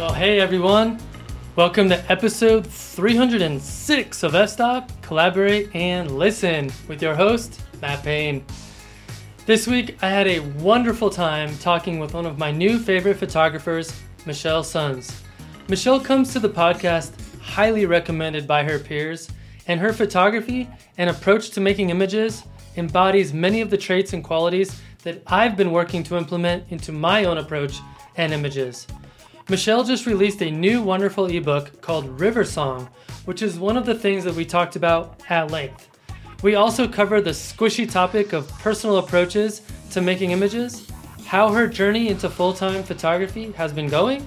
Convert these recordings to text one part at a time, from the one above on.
Well, hey everyone. Welcome to episode 306 of F-Stop, Collaborate and Listen with your host, Matt Payne. This week I had a wonderful time talking with one of my new favorite photographers, Michelle Sons. Michelle comes to the podcast highly recommended by her peers, and her photography and approach to making images embodies many of the traits and qualities that I've been working to implement into my own approach and images. Michelle just released a new wonderful ebook called River Song, which is one of the things that we talked about at length. We also cover the squishy topic of personal approaches to making images, how her journey into full time photography has been going,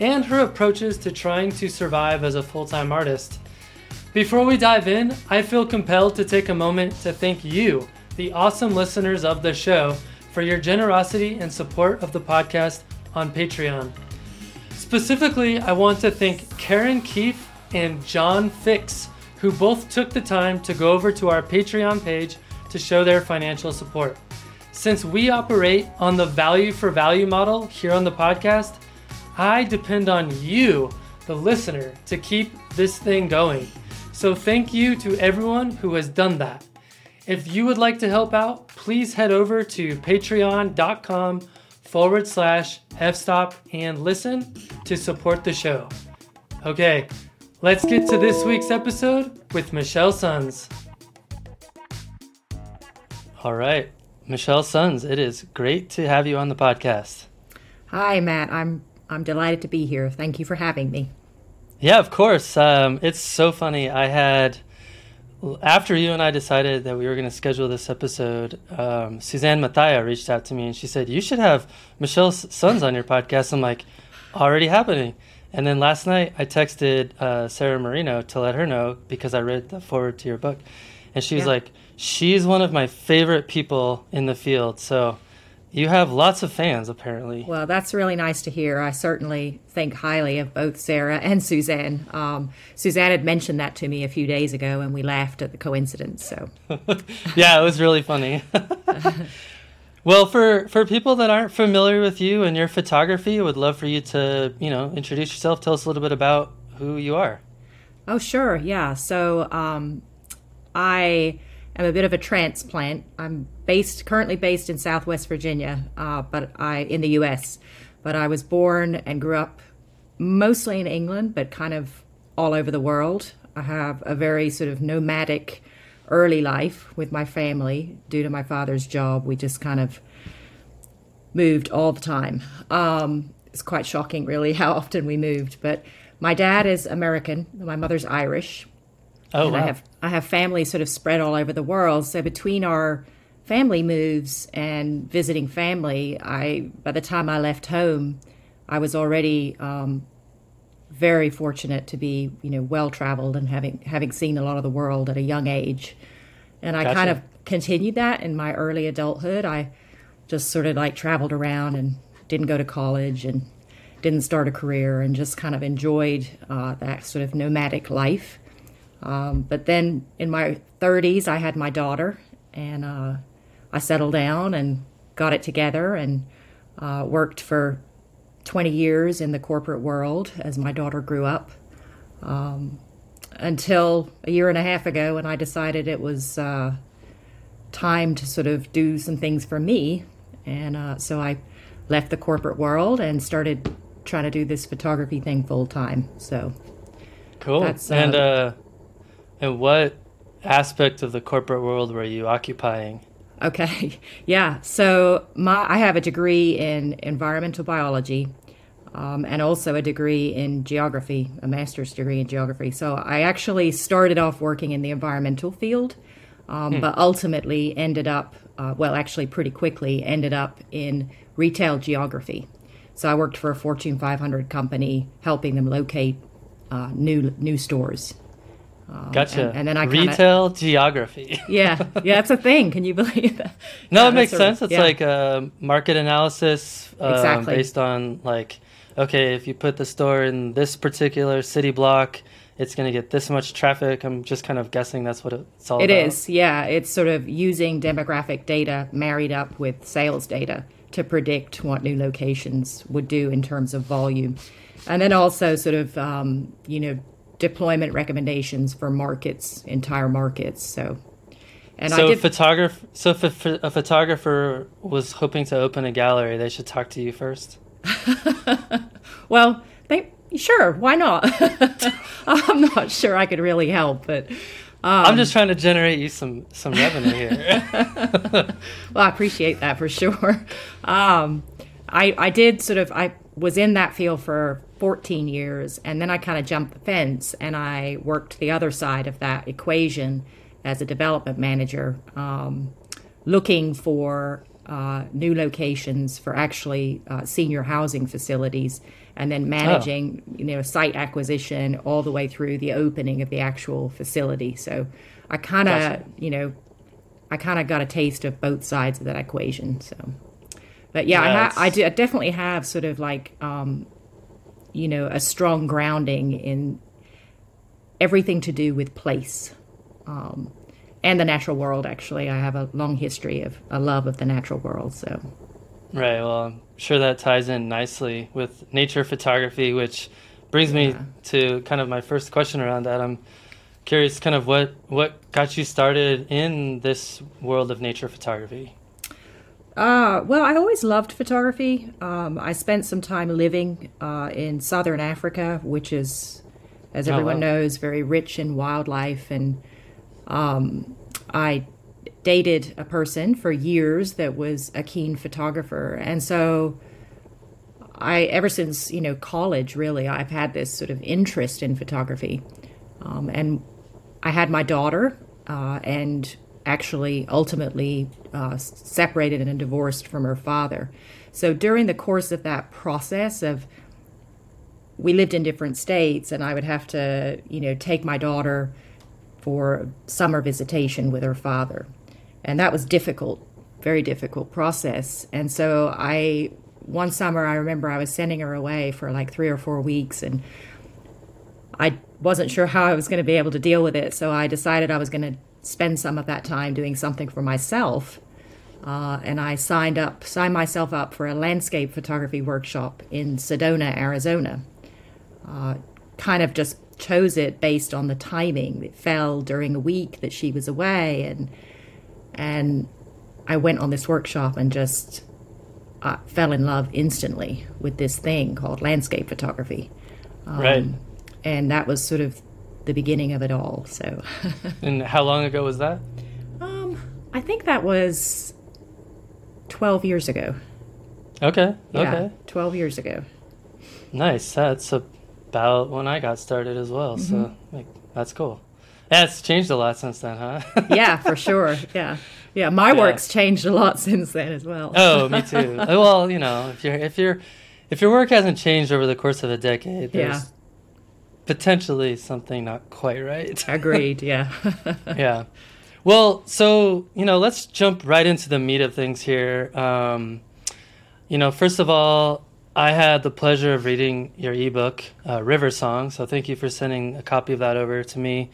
and her approaches to trying to survive as a full time artist. Before we dive in, I feel compelled to take a moment to thank you, the awesome listeners of the show, for your generosity and support of the podcast on Patreon. Specifically, I want to thank Karen Keefe and John Fix, who both took the time to go over to our Patreon page to show their financial support. Since we operate on the value for value model here on the podcast, I depend on you, the listener, to keep this thing going. So thank you to everyone who has done that. If you would like to help out, please head over to patreon.com forward slash fstop and listen to support the show. Okay, let's get to this week's episode with Michelle Sons. All right, Michelle Sons, it is great to have you on the podcast. Hi, Matt. I'm I'm delighted to be here. Thank you for having me. Yeah, of course. Um, it's so funny. I had after you and I decided that we were going to schedule this episode, um, Suzanne Mathia reached out to me and she said, You should have Michelle Sons on your podcast. I'm like, Already happening. And then last night I texted uh, Sarah Marino to let her know because I read the forward to your book. And she was yeah. like, She's one of my favorite people in the field. So you have lots of fans, apparently. Well, that's really nice to hear. I certainly think highly of both Sarah and Suzanne. Um, Suzanne had mentioned that to me a few days ago, and we laughed at the coincidence. So, yeah, it was really funny. well, for for people that aren't familiar with you and your photography, I would love for you to, you know, introduce yourself. Tell us a little bit about who you are. Oh, sure. Yeah. So, um, I am a bit of a transplant. I'm based currently based in Southwest Virginia, uh, but I in the U.S. But I was born and grew up mostly in England, but kind of all over the world. I have a very sort of nomadic early life with my family due to my father's job. We just kind of moved all the time. Um, it's quite shocking, really, how often we moved. But my dad is American. My mother's Irish. Oh, and wow. I have I have family sort of spread all over the world. So between our family moves and visiting family, I by the time I left home, I was already um, very fortunate to be you know well traveled and having having seen a lot of the world at a young age, and I gotcha. kind of continued that in my early adulthood. I just sort of like traveled around and didn't go to college and didn't start a career and just kind of enjoyed uh, that sort of nomadic life. Um, but then in my 30s, I had my daughter, and uh, I settled down and got it together and uh, worked for 20 years in the corporate world as my daughter grew up. Um, until a year and a half ago, when I decided it was uh, time to sort of do some things for me. And uh, so I left the corporate world and started trying to do this photography thing full time. So cool. Uh, and uh, and what aspect of the corporate world were you occupying? Okay, yeah. So my I have a degree in environmental biology, um, and also a degree in geography, a master's degree in geography. So I actually started off working in the environmental field, um, hmm. but ultimately ended up, uh, well, actually pretty quickly ended up in retail geography. So I worked for a Fortune 500 company, helping them locate uh, new new stores. Um, gotcha. And, and, then I kinda, retail geography. yeah, yeah, that's a thing. Can you believe that? No, yeah, it makes sense. Of, it's yeah. like a market analysis um, exactly. based on like, okay, if you put the store in this particular city block, it's going to get this much traffic. I'm just kind of guessing that's what it's all it about. It is, yeah. It's sort of using demographic data married up with sales data to predict what new locations would do in terms of volume. and then also sort of um, you know deployment recommendations for markets, entire markets. So, and so I did photographer. So if a, a photographer was hoping to open a gallery, they should talk to you first. well, they sure why not? I'm not sure I could really help, but. Um, I'm just trying to generate you some some revenue here. well, I appreciate that for sure. Um, I I did sort of I was in that field for 14 years, and then I kind of jumped the fence and I worked the other side of that equation as a development manager, um, looking for uh, new locations for actually uh, senior housing facilities and then managing oh. you know site acquisition all the way through the opening of the actual facility so i kind of gotcha. you know i kind of got a taste of both sides of that equation so but yeah, yeah I, ha- I, do, I definitely have sort of like um, you know a strong grounding in everything to do with place um, and the natural world actually i have a long history of a love of the natural world so right well I'm sure that ties in nicely with nature photography, which brings yeah. me to kind of my first question around that. I'm curious, kind of what what got you started in this world of nature photography. Uh, well, I've always loved photography. Um, I spent some time living uh, in southern Africa, which is, as everyone oh, wow. knows, very rich in wildlife. And um, I dated a person for years that was a keen photographer. And so I, ever since, you know, college, really, I've had this sort of interest in photography. Um, and I had my daughter, uh, and actually ultimately uh, separated and divorced from her father. So during the course of that process of we lived in different states and I would have to, you know, take my daughter for summer visitation with her father and that was difficult, very difficult process. And so I, one summer, I remember I was sending her away for like three or four weeks, and I wasn't sure how I was going to be able to deal with it. So I decided I was going to spend some of that time doing something for myself. Uh, and I signed up, signed myself up for a landscape photography workshop in Sedona, Arizona. Uh, kind of just chose it based on the timing. It fell during a week that she was away, and and I went on this workshop and just uh, fell in love instantly with this thing called landscape photography. Um, right. And that was sort of the beginning of it all. So. and how long ago was that? Um, I think that was 12 years ago. Okay. Yeah, okay. 12 years ago. Nice. That's about when I got started as well. Mm-hmm. So like, that's cool. Yeah, it's changed a lot since then, huh? yeah, for sure. Yeah, yeah. My yeah. work's changed a lot since then as well. oh, me too. well, you know, if your if your if your work hasn't changed over the course of a decade, there's yeah. Potentially something not quite right. Agreed. Yeah. yeah. Well, so you know, let's jump right into the meat of things here. Um, you know, first of all, I had the pleasure of reading your ebook, uh, River Song. So thank you for sending a copy of that over to me.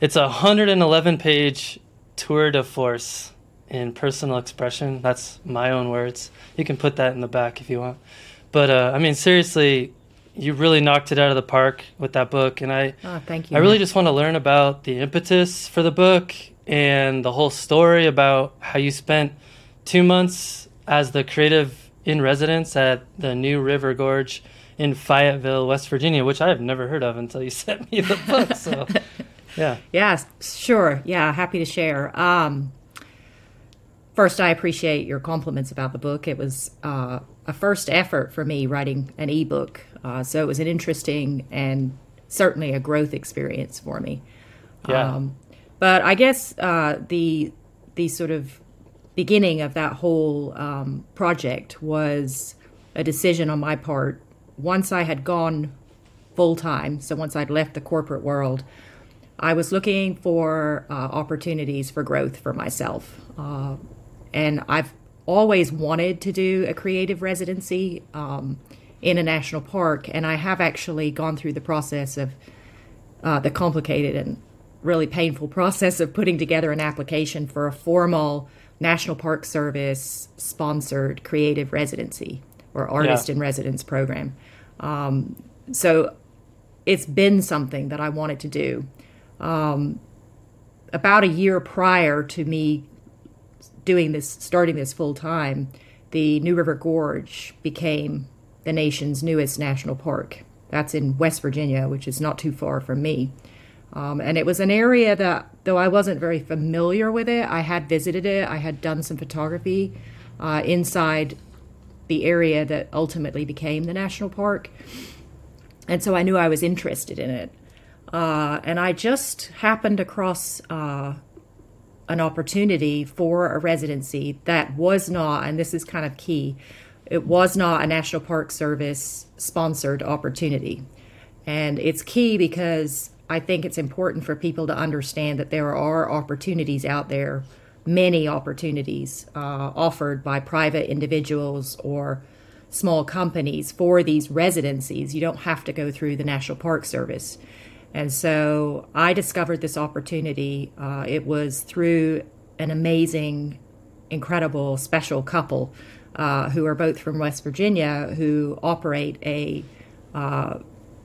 It's a 111 page tour de force in personal expression. That's my own words. You can put that in the back if you want. But uh, I mean, seriously, you really knocked it out of the park with that book. And I, oh, thank you. I really just want to learn about the impetus for the book and the whole story about how you spent two months as the creative in residence at the New River Gorge in Fayetteville, West Virginia, which I have never heard of until you sent me the book. So Yeah. Yeah, sure. Yeah, happy to share. Um, first, I appreciate your compliments about the book. It was uh, a first effort for me writing an ebook, uh, so it was an interesting and certainly a growth experience for me. Yeah. Um, but I guess uh, the the sort of beginning of that whole um, project was a decision on my part. Once I had gone full time, so once I'd left the corporate world, I was looking for uh, opportunities for growth for myself. Uh, and I've always wanted to do a creative residency um, in a national park. And I have actually gone through the process of uh, the complicated and really painful process of putting together an application for a formal National Park Service sponsored creative residency or artist yeah. in residence program. Um, so it's been something that I wanted to do. Um, about a year prior to me doing this, starting this full time, the New River Gorge became the nation's newest national park. That's in West Virginia, which is not too far from me. Um, and it was an area that, though I wasn't very familiar with it, I had visited it. I had done some photography uh, inside the area that ultimately became the national park. And so I knew I was interested in it. Uh, and I just happened across uh, an opportunity for a residency that was not, and this is kind of key, it was not a National Park Service sponsored opportunity. And it's key because I think it's important for people to understand that there are opportunities out there, many opportunities uh, offered by private individuals or small companies for these residencies. You don't have to go through the National Park Service. And so I discovered this opportunity. Uh, it was through an amazing, incredible, special couple uh, who are both from West Virginia who operate a uh,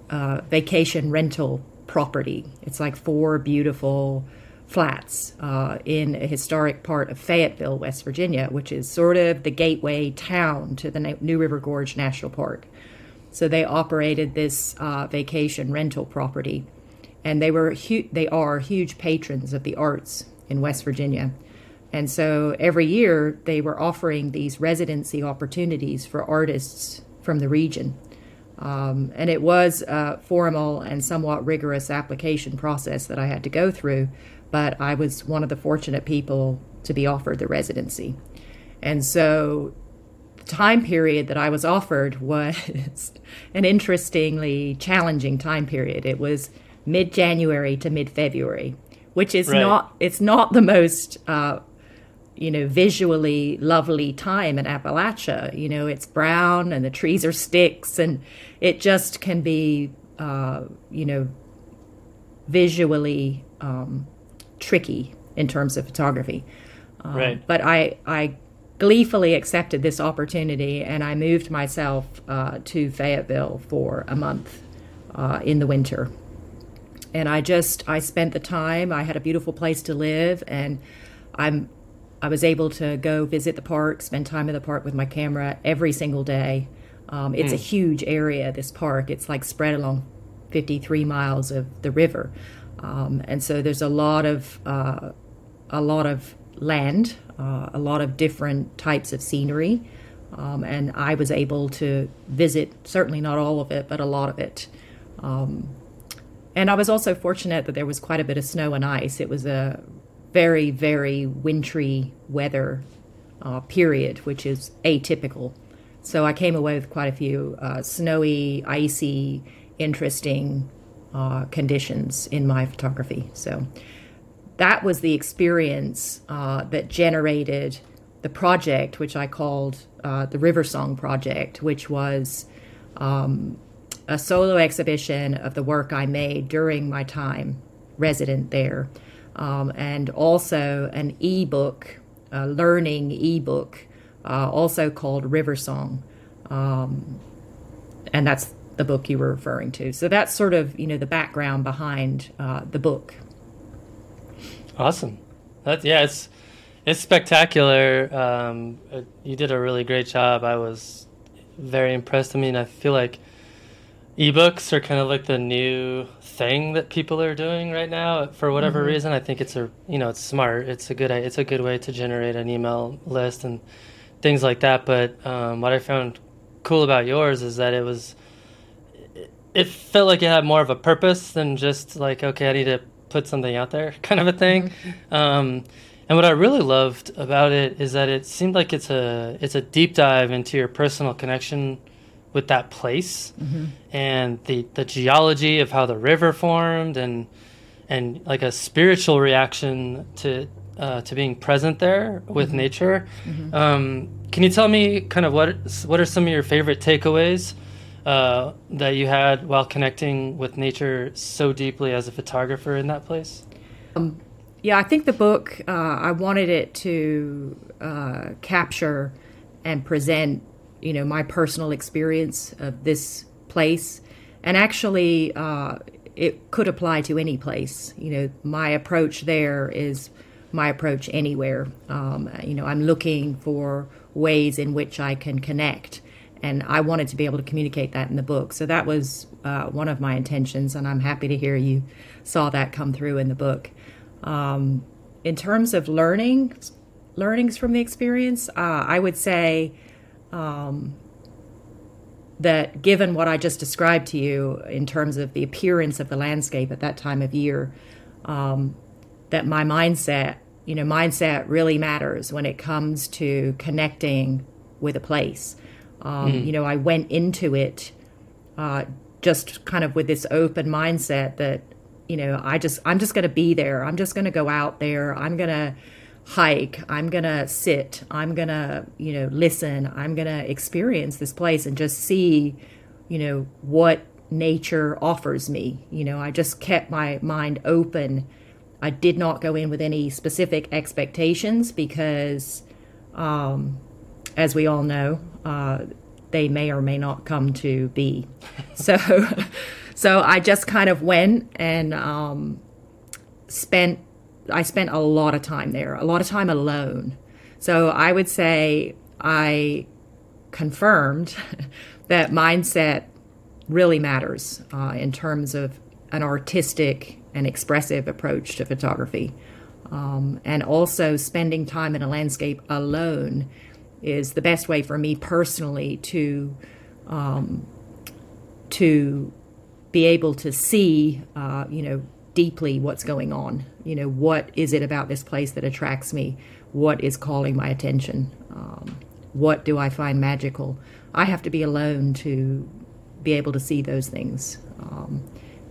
uh vacation rental property. It's like four beautiful flats uh, in a historic part of Fayetteville, West Virginia, which is sort of the gateway town to the New River Gorge National Park. So they operated this uh, vacation rental property, and they were hu- they are huge patrons of the arts in West Virginia. And so every year they were offering these residency opportunities for artists from the region. Um, and it was a formal and somewhat rigorous application process that I had to go through, but I was one of the fortunate people to be offered the residency. And so the time period that I was offered was an interestingly challenging time period. It was mid January to mid February, which is right. not it's not the most uh, you know, visually lovely time in Appalachia. You know, it's brown and the trees are sticks, and it just can be, uh, you know, visually um, tricky in terms of photography. Um, right. But I, I gleefully accepted this opportunity, and I moved myself uh, to Fayetteville for a month uh, in the winter. And I just I spent the time. I had a beautiful place to live, and I'm I was able to go visit the park, spend time in the park with my camera every single day. Um, it's mm. a hmm. huge area, this park. It's like spread along 53 miles of the river. Um, and so there's a lot of, uh, a lot of land, uh, a lot of different types of scenery. Um, and I was able to visit, certainly not all of it, but a lot of it. Um, and I was also fortunate that there was quite a bit of snow and ice. It was a very, very wintry weather uh, period, which is atypical. So I came away with quite a few uh, snowy, icy, interesting uh, conditions in my photography. So that was the experience uh, that generated the project, which I called uh, the River Song Project, which was um, a solo exhibition of the work I made during my time resident there um, and also an ebook, a learning ebook, uh, also called River Song, um, and that's the book you were referring to. So that's sort of you know the background behind uh, the book. Awesome. Yeah, it's it's spectacular. Um, you did a really great job. I was very impressed. I mean, I feel like ebooks are kind of like the new thing that people are doing right now for whatever mm-hmm. reason i think it's a you know it's smart it's a good it's a good way to generate an email list and things like that but um, what i found cool about yours is that it was it felt like it had more of a purpose than just like okay i need to put something out there kind of a thing mm-hmm. um, and what i really loved about it is that it seemed like it's a it's a deep dive into your personal connection with that place mm-hmm. and the the geology of how the river formed and and like a spiritual reaction to uh, to being present there with mm-hmm. nature. Mm-hmm. Um, can you tell me kind of what what are some of your favorite takeaways uh, that you had while connecting with nature so deeply as a photographer in that place? Um, yeah, I think the book uh, I wanted it to uh, capture and present you know my personal experience of this place. And actually, uh, it could apply to any place. You know, my approach there is my approach anywhere. Um, you know, I'm looking for ways in which I can connect. And I wanted to be able to communicate that in the book. So that was uh, one of my intentions, and I'm happy to hear you saw that come through in the book. Um, in terms of learning, learnings from the experience, uh, I would say um, that given what I just described to you in terms of the appearance of the landscape at that time of year, um, that my mindset, you know, mindset really matters when it comes to connecting with a place. Um, mm. You know, I went into it uh, just kind of with this open mindset that, you know, I just, I'm just going to be there. I'm just going to go out there. I'm going to hike. I'm to sit. I'm to, you know, listen. I'm to experience this place and just see, you know, what nature offers me. You know, I just kept my mind open. I did not go in with any specific expectations because, um, as we all know, uh, they may or may not come to be. so, so I just kind of went and um, spent I spent a lot of time there, a lot of time alone. So I would say I confirmed that mindset really matters uh, in terms of an artistic and expressive approach to photography. Um, and also, spending time in a landscape alone is the best way for me personally to um, to be able to see, uh, you know, deeply what's going on. You know, what is it about this place that attracts me? What is calling my attention? Um, what do I find magical? I have to be alone to be able to see those things. Um,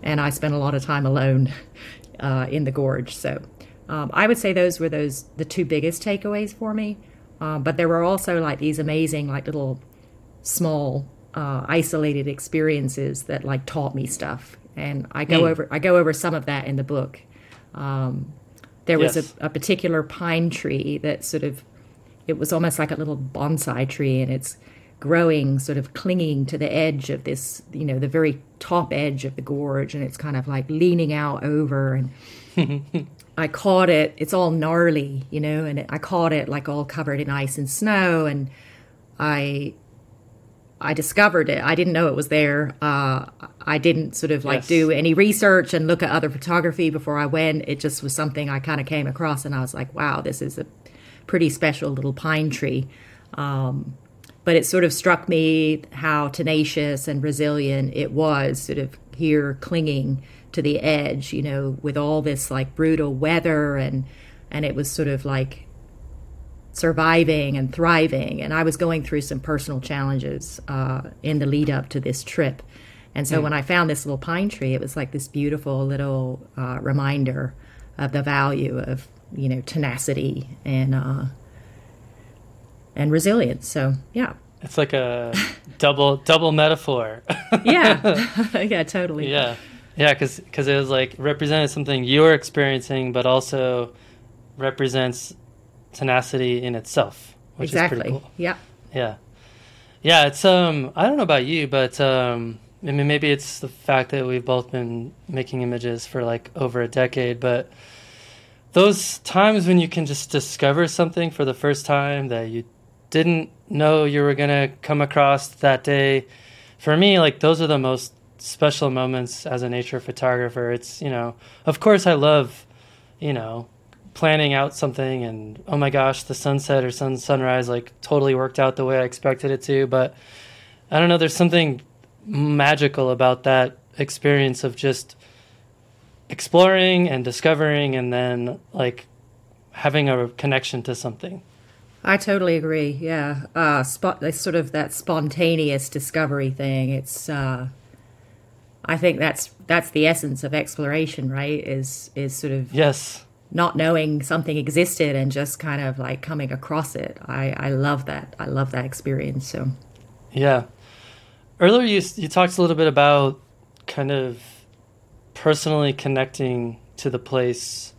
and I spent a lot of time alone uh, in the gorge. So um, I would say those were those the two biggest takeaways for me. Uh, but there were also like these amazing, like little small, uh, isolated experiences that like taught me stuff and I go mm. over I go over some of that in the book. Um, there was yes. a, a, particular pine tree that sort of it was almost like a little bonsai tree, and it's growing, sort of clinging to the edge of this, you know, the very top edge of the gorge, and it's kind of like leaning out over and. I caught it. It's all gnarly, you know, and it, I caught it like all covered in ice and snow, and I I discovered it. I didn't know it was there. Uh, I didn't sort of like yes. do any research and look at other photography before I went. It just was something I kind of came across, and I was like, "Wow, this is a pretty special little pine tree." Um, but it sort of struck me how tenacious and resilient it was, sort of here clinging to the edge, you know, with all this like brutal weather and and it was sort of like surviving and thriving. And I was going through some personal challenges uh, in the lead up to this trip. And so mm. when I found this little pine tree, it was like this beautiful little uh, reminder of the value of you know tenacity and uh, and resilience. So yeah, it's like a double double metaphor. yeah, yeah, totally. Yeah, yeah, because because it was like represented something you're experiencing, but also represents tenacity in itself, which exactly. is pretty cool. Yeah. Yeah. Yeah, it's um I don't know about you, but um I mean maybe it's the fact that we've both been making images for like over a decade, but those times when you can just discover something for the first time that you didn't know you were going to come across that day, for me like those are the most special moments as a nature photographer. It's, you know, of course I love, you know, planning out something and oh my gosh the sunset or sun sunrise like totally worked out the way i expected it to but i don't know there's something magical about that experience of just exploring and discovering and then like having a connection to something. I totally agree yeah. Uh spot sort of that spontaneous discovery thing. It's uh i think that's that's the essence of exploration right is is sort of yes not knowing something existed and just kind of like coming across it. I, I love that. I love that experience. So, yeah. Earlier, you, you talked a little bit about kind of personally connecting to the place.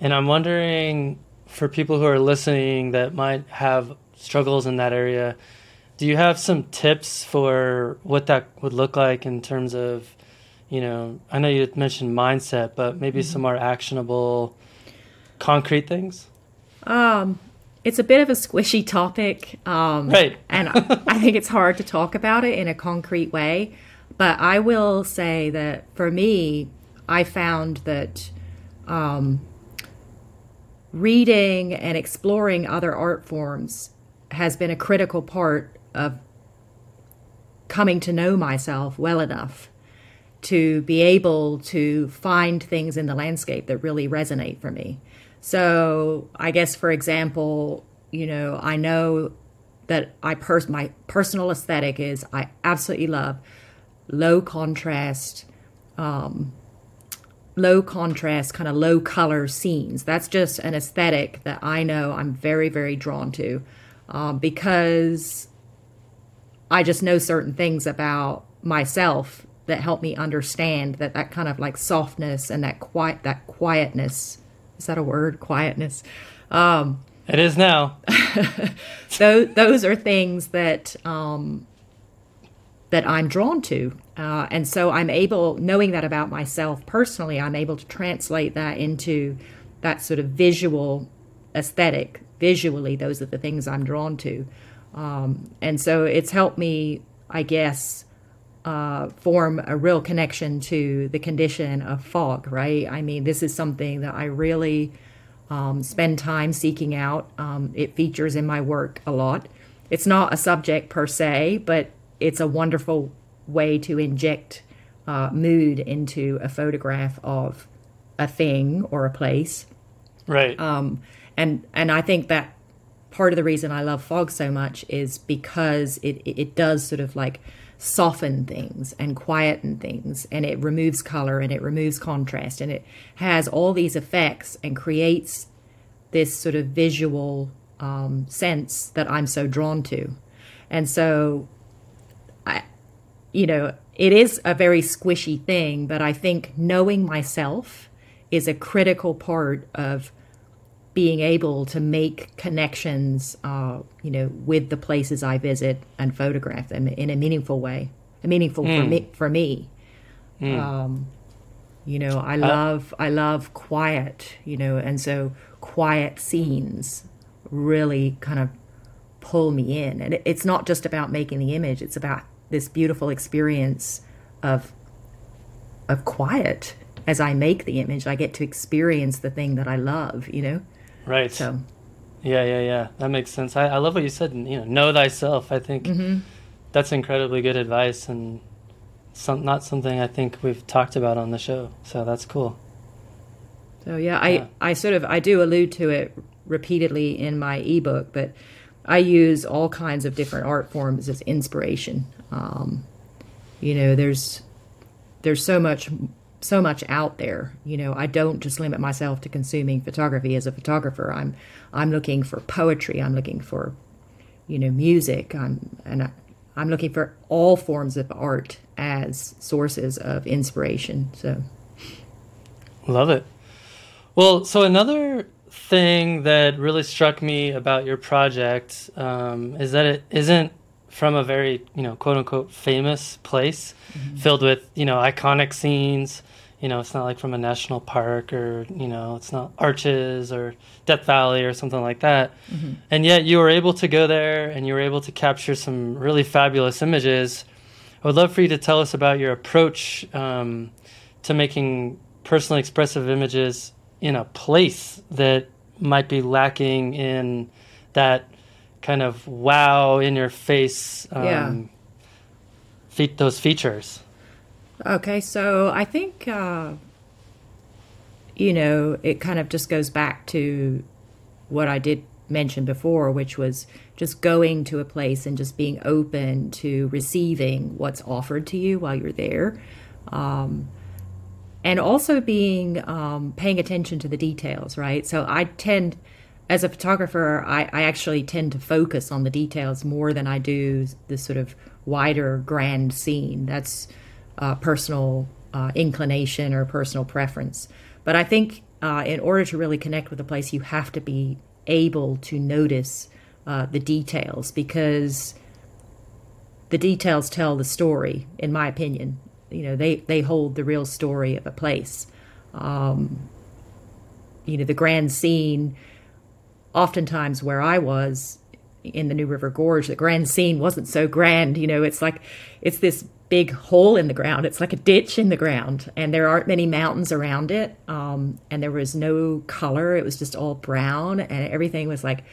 And I'm wondering for people who are listening that might have struggles in that area, do you have some tips for what that would look like in terms of, you know, I know you mentioned mindset, but maybe mm-hmm. some more actionable, concrete things? Um, it's a bit of a squishy topic. Um, right. and I think it's hard to talk about it in a concrete way. But I will say that for me, I found that um, reading and exploring other art forms has been a critical part of coming to know myself well enough to be able to find things in the landscape that really resonate for me. So, I guess for example, you know, I know that I pers- my personal aesthetic is I absolutely love low contrast um, low contrast kind of low color scenes. That's just an aesthetic that I know I'm very very drawn to um, because I just know certain things about myself that help me understand that that kind of like softness and that quiet that quietness is that a word? Quietness. Um, it is now. those, those are things that um, that i'm drawn to. Uh, and so i'm able knowing that about myself personally i'm able to translate that into that sort of visual aesthetic visually those are the things i'm drawn to. Um, and so it's helped me, I guess, uh, form a real connection to the condition of fog, right? I mean, this is something that I really um, spend time seeking out. Um, it features in my work a lot. It's not a subject per se, but it's a wonderful way to inject uh, mood into a photograph of a thing or a place. Right. Um, and and I think that part of the reason I love fog so much is because it, it does sort of like soften things and quieten things and it removes color and it removes contrast and it has all these effects and creates this sort of visual um, sense that I'm so drawn to. And so, I, you know, it is a very squishy thing, but I think knowing myself is a critical part of being able to make connections, uh, you know, with the places I visit and photograph them in a meaningful way, a meaningful mm. for hmm. me. For me, mm. um, you know, I uh, love uh, I love quiet, you know, and so quiet scenes really kind of pull me in, and it's not just about making the image; it's about this beautiful experience of of quiet as I make the image, I get to experience the thing that I love, you know? Right. So. Yeah, yeah, yeah. That makes sense. I, I love what you said. You know, know thyself. I think mm-hmm. that's incredibly good advice and some not something I think we've talked about on the show. So that's cool. So yeah, I I sort of I do allude to it repeatedly in my ebook, but I use all kinds of different art forms as inspiration. Um, you know, there's there's so much so much out there. You know, I don't just limit myself to consuming photography as a photographer. I'm I'm looking for poetry. I'm looking for, you know, music. I'm and I, I'm looking for all forms of art as sources of inspiration. So, love it. Well, so another thing that really struck me about your project um, is that it isn't from a very you know quote unquote famous place mm-hmm. filled with you know iconic scenes you know it's not like from a national park or you know it's not arches or death valley or something like that mm-hmm. and yet you were able to go there and you were able to capture some really fabulous images i would love for you to tell us about your approach um, to making personally expressive images in a place that might be lacking in that kind of wow in your face um, yeah. Fe- those features okay so i think uh, you know it kind of just goes back to what i did mention before which was just going to a place and just being open to receiving what's offered to you while you're there um, and also being um, paying attention to the details right so i tend as a photographer, I, I actually tend to focus on the details more than I do the sort of wider grand scene. That's uh, personal uh, inclination or personal preference. But I think uh, in order to really connect with a place, you have to be able to notice uh, the details because the details tell the story, in my opinion. You know, they, they hold the real story of a place. Um, you know, the grand scene, oftentimes where I was in the New River Gorge, the grand scene wasn't so grand. You know, it's like, it's this big hole in the ground. It's like a ditch in the ground, and there aren't many mountains around it. Um, and there was no color; it was just all brown, and everything was like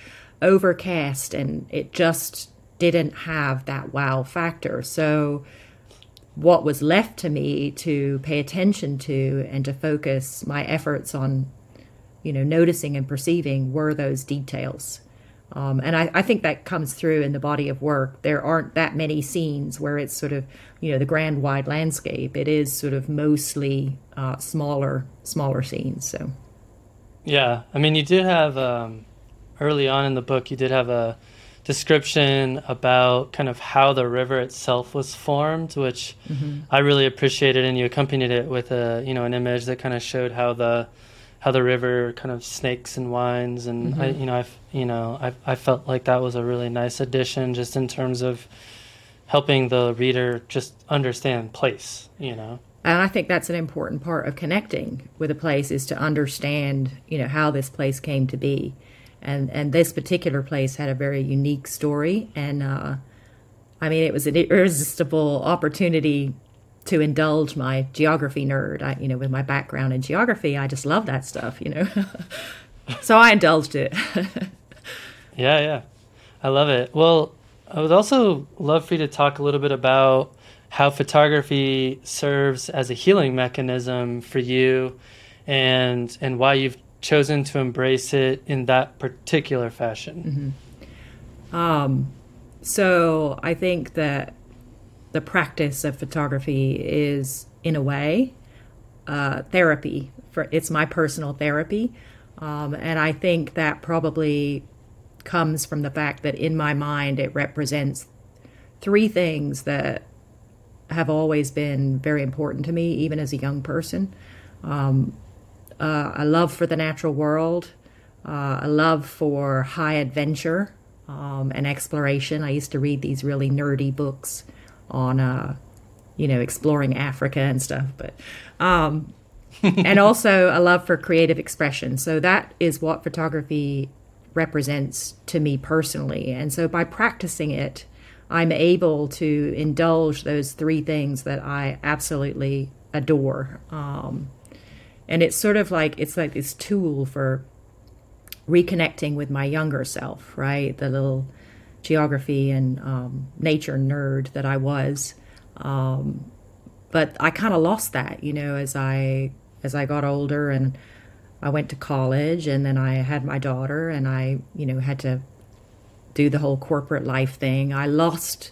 overcast, and it just didn't have that wow factor. So, what was left to me to pay attention to and to focus my efforts on, you know, noticing and perceiving were those details. Um, and I, I, think that comes through in the body of work. There aren't that many scenes where it's sort of, you know, the grand wide landscape. It is sort of mostly uh, smaller, smaller scenes. So, yeah, I mean, you did have um, early on in the book, you did have a description about kind of how the river itself was formed, which mm-hmm. I really appreciated, and you accompanied it with a, you know, an image that kind of showed how the how the river kind of snakes and winds, and mm-hmm. I, you know, I, you know, I, I felt like that was a really nice addition, just in terms of helping the reader just understand place, you know. And I think that's an important part of connecting with a place is to understand, you know, how this place came to be, and and this particular place had a very unique story, and uh, I mean, it was an irresistible opportunity to indulge my geography nerd. I, you know, with my background in geography, I just love that stuff, you know. so I indulged it. yeah, yeah. I love it. Well, I would also love for you to talk a little bit about how photography serves as a healing mechanism for you and and why you've chosen to embrace it in that particular fashion. Mm-hmm. Um, so I think that the practice of photography is, in a way, uh, therapy. For it's my personal therapy, um, and I think that probably comes from the fact that in my mind it represents three things that have always been very important to me, even as a young person. Um, uh, a love for the natural world, uh, a love for high adventure um, and exploration. I used to read these really nerdy books on uh, you know exploring Africa and stuff. But um, and also a love for creative expression. So that is what photography represents to me personally. And so by practicing it, I'm able to indulge those three things that I absolutely adore. Um, and it's sort of like it's like this tool for reconnecting with my younger self, right? The little geography and um, nature nerd that I was. Um, but I kind of lost that, you know, as I as I got older and I went to college and then I had my daughter and I, you know, had to do the whole corporate life thing. I lost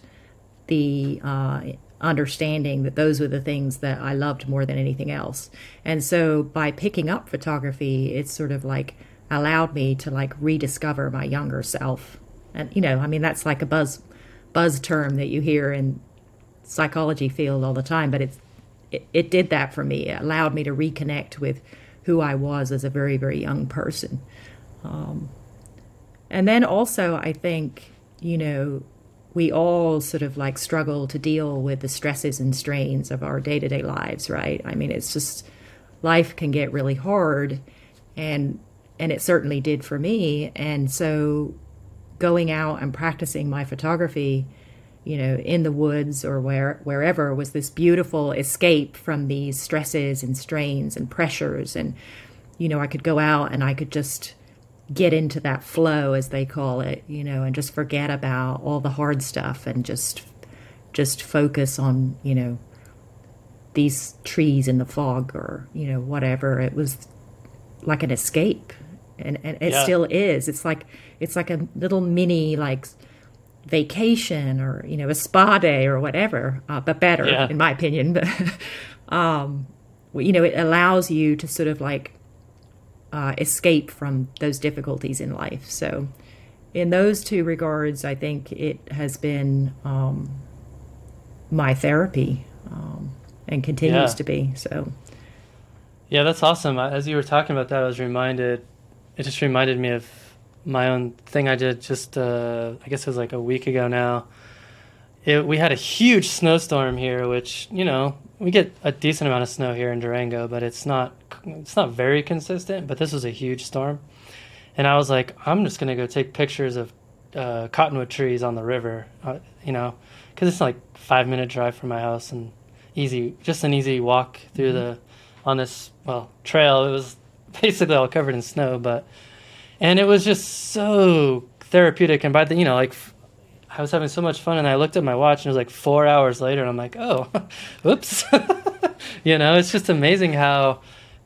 the uh, understanding that those were the things that I loved more than anything else. And so by picking up photography, it's sort of like allowed me to like rediscover my younger self and you know i mean that's like a buzz buzz term that you hear in psychology field all the time but it's it, it did that for me. It allowed me to reconnect with who i was as a very very young person. Um, and then also i think you know we all sort of like struggle to deal with the stresses and strains of our day-to-day lives right? I mean it's just life can get really hard and and it certainly did for me. And so going out and practicing my photography, you know, in the woods or where wherever was this beautiful escape from these stresses and strains and pressures and you know, I could go out and I could just get into that flow as they call it, you know, and just forget about all the hard stuff and just just focus on, you know, these trees in the fog or, you know, whatever. It was like an escape and, and it yeah. still is. It's like it's like a little mini like vacation or you know a spa day or whatever, uh, but better yeah. in my opinion. But um, you know, it allows you to sort of like uh, escape from those difficulties in life. So, in those two regards, I think it has been um, my therapy um, and continues yeah. to be. So. Yeah, that's awesome. As you were talking about that, I was reminded it just reminded me of my own thing I did just uh, I guess it was like a week ago now. it, we had a huge snowstorm here, which you know we get a decent amount of snow here in Durango, but it's not it's not very consistent. But this was a huge storm, and I was like, I'm just gonna go take pictures of uh, cottonwood trees on the river, uh, you know, because it's like five minute drive from my house and easy, just an easy walk through mm-hmm. the on this well trail. It was basically all covered in snow, but and it was just so therapeutic. And by the you know like I was having so much fun, and I looked at my watch, and it was like four hours later, and I'm like, oh, whoops. you know, it's just amazing how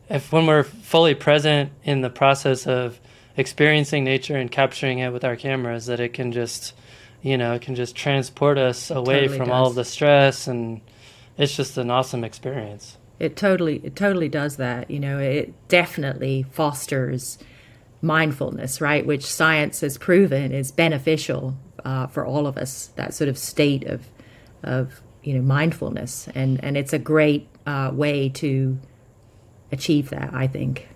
if when we're fully present in the process of experiencing nature and capturing it with our cameras, that it can just you know it can just transport us away totally from does. all of the stress and it's just an awesome experience it totally it totally does that you know it definitely fosters mindfulness right which science has proven is beneficial uh, for all of us that sort of state of of you know mindfulness. And and it's a great uh, way to achieve that i think.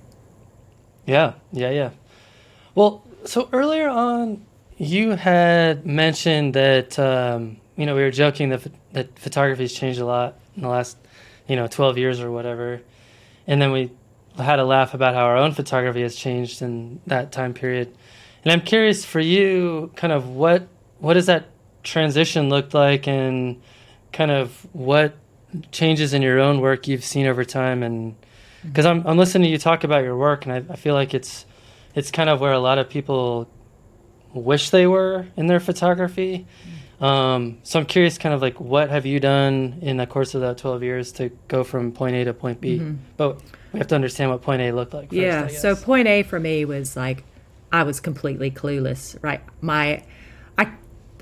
Yeah. Yeah yeah. Well so earlier on you had mentioned that um, you know we were joking that that photography's changed a lot in the last you know 12 years or whatever. And then we had a laugh about how our own photography has changed in that time period. And i'm curious for you kind of what what does that transition look like and kind of what changes in your own work you've seen over time? And because I'm, I'm listening to you talk about your work and I, I feel like it's it's kind of where a lot of people wish they were in their photography. Um, so I'm curious, kind of like, what have you done in the course of that 12 years to go from point A to point B? Mm-hmm. But we have to understand what point A looked like. First, yeah. So point A for me was like, I was completely clueless. Right. My, I,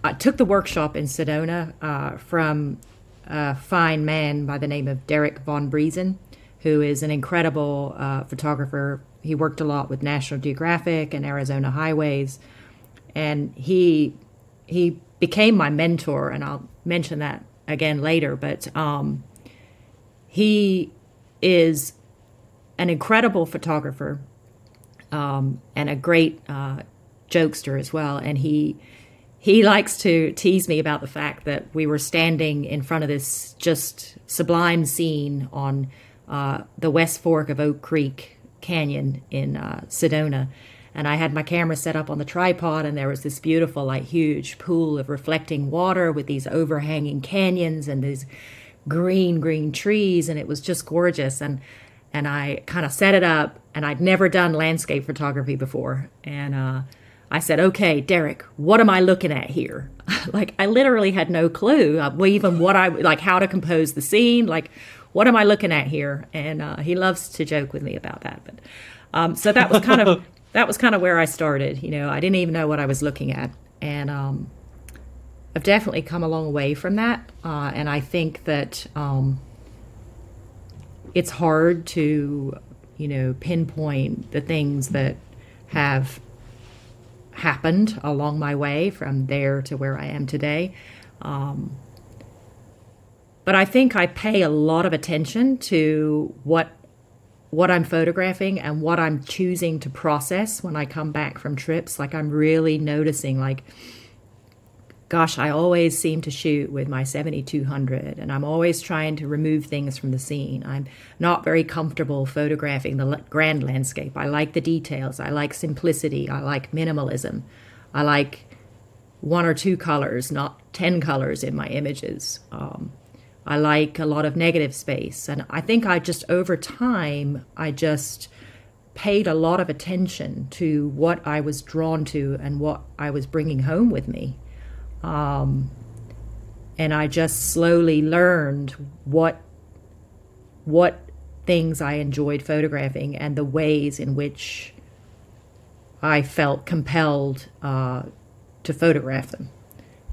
I took the workshop in Sedona uh, from a fine man by the name of Derek von Briesen, who is an incredible uh, photographer. He worked a lot with National Geographic and Arizona Highways, and he he became my mentor, and I'll mention that again later. But um, he is an incredible photographer um, and a great uh, jokester as well. And he he likes to tease me about the fact that we were standing in front of this just sublime scene on uh, the West Fork of Oak Creek Canyon in uh, Sedona and I had my camera set up on the tripod, and there was this beautiful, like, huge pool of reflecting water with these overhanging canyons and these green, green trees, and it was just gorgeous. And and I kind of set it up, and I'd never done landscape photography before, and uh, I said, "Okay, Derek, what am I looking at here?" like, I literally had no clue, uh, even what I like, how to compose the scene, like, what am I looking at here? And uh, he loves to joke with me about that, but. Um, so that was kind of that was kind of where I started. You know, I didn't even know what I was looking at, and um, I've definitely come a long way from that. Uh, and I think that um, it's hard to, you know, pinpoint the things that have happened along my way from there to where I am today. Um, but I think I pay a lot of attention to what what I'm photographing and what I'm choosing to process when I come back from trips. Like I'm really noticing like gosh, I always seem to shoot with my 7200 and I'm always trying to remove things from the scene. I'm not very comfortable photographing the grand landscape. I like the details. I like simplicity. I like minimalism. I like one or two colors, not 10 colors in my images. Um, I like a lot of negative space. And I think I just, over time, I just paid a lot of attention to what I was drawn to and what I was bringing home with me. Um, and I just slowly learned what what things I enjoyed photographing and the ways in which I felt compelled uh, to photograph them.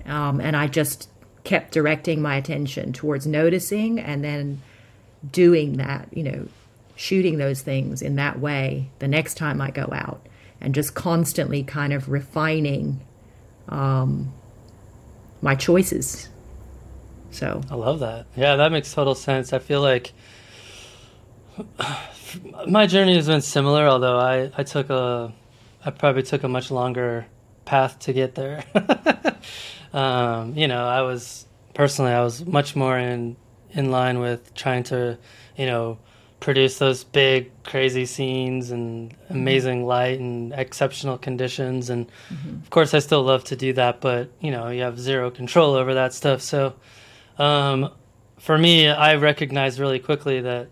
Um, and I just kept directing my attention towards noticing and then doing that, you know, shooting those things in that way the next time I go out and just constantly kind of refining um, my choices. So I love that. Yeah, that makes total sense. I feel like my journey has been similar, although I, I took a, I probably took a much longer path to get there. um, you know, I was personally, I was much more in in line with trying to, you know, produce those big crazy scenes and amazing light and exceptional conditions and mm-hmm. of course I still love to do that but you know you have zero control over that stuff so um, for me I recognized really quickly that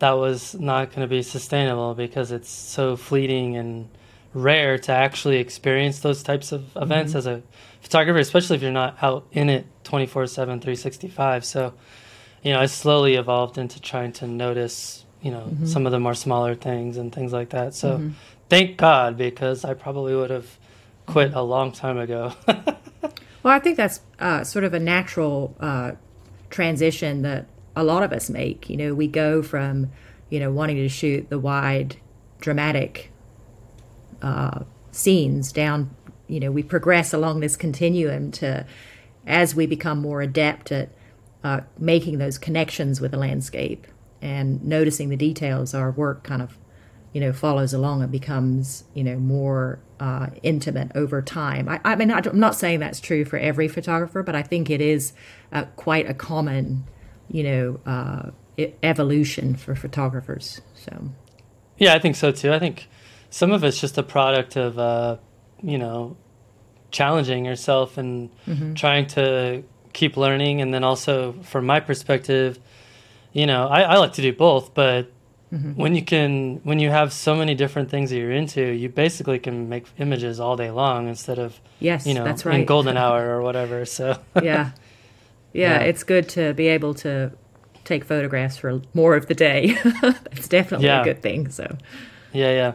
that was not going to be sustainable because it's so fleeting and rare to actually experience those types of events mm-hmm. as a photographer especially if you're not out in it 24/7 365 so you know, I slowly evolved into trying to notice, you know, mm-hmm. some of the more smaller things and things like that. So mm-hmm. thank God because I probably would have quit a long time ago. well, I think that's uh, sort of a natural uh, transition that a lot of us make. You know, we go from, you know, wanting to shoot the wide, dramatic uh, scenes down, you know, we progress along this continuum to as we become more adept at uh, making those connections with the landscape and noticing the details, our work kind of, you know, follows along and becomes, you know, more uh, intimate over time. I, I mean, I'm not saying that's true for every photographer, but I think it is uh, quite a common, you know, uh, evolution for photographers. So, yeah, I think so too. I think some of it's just a product of, uh, you know, challenging yourself and mm-hmm. trying to keep learning and then also from my perspective you know i, I like to do both but mm-hmm. when you can when you have so many different things that you're into you basically can make images all day long instead of yes you know that's right in golden hour or whatever so yeah. yeah. yeah it's good to be able to take photographs for more of the day it's definitely yeah. a good thing so yeah yeah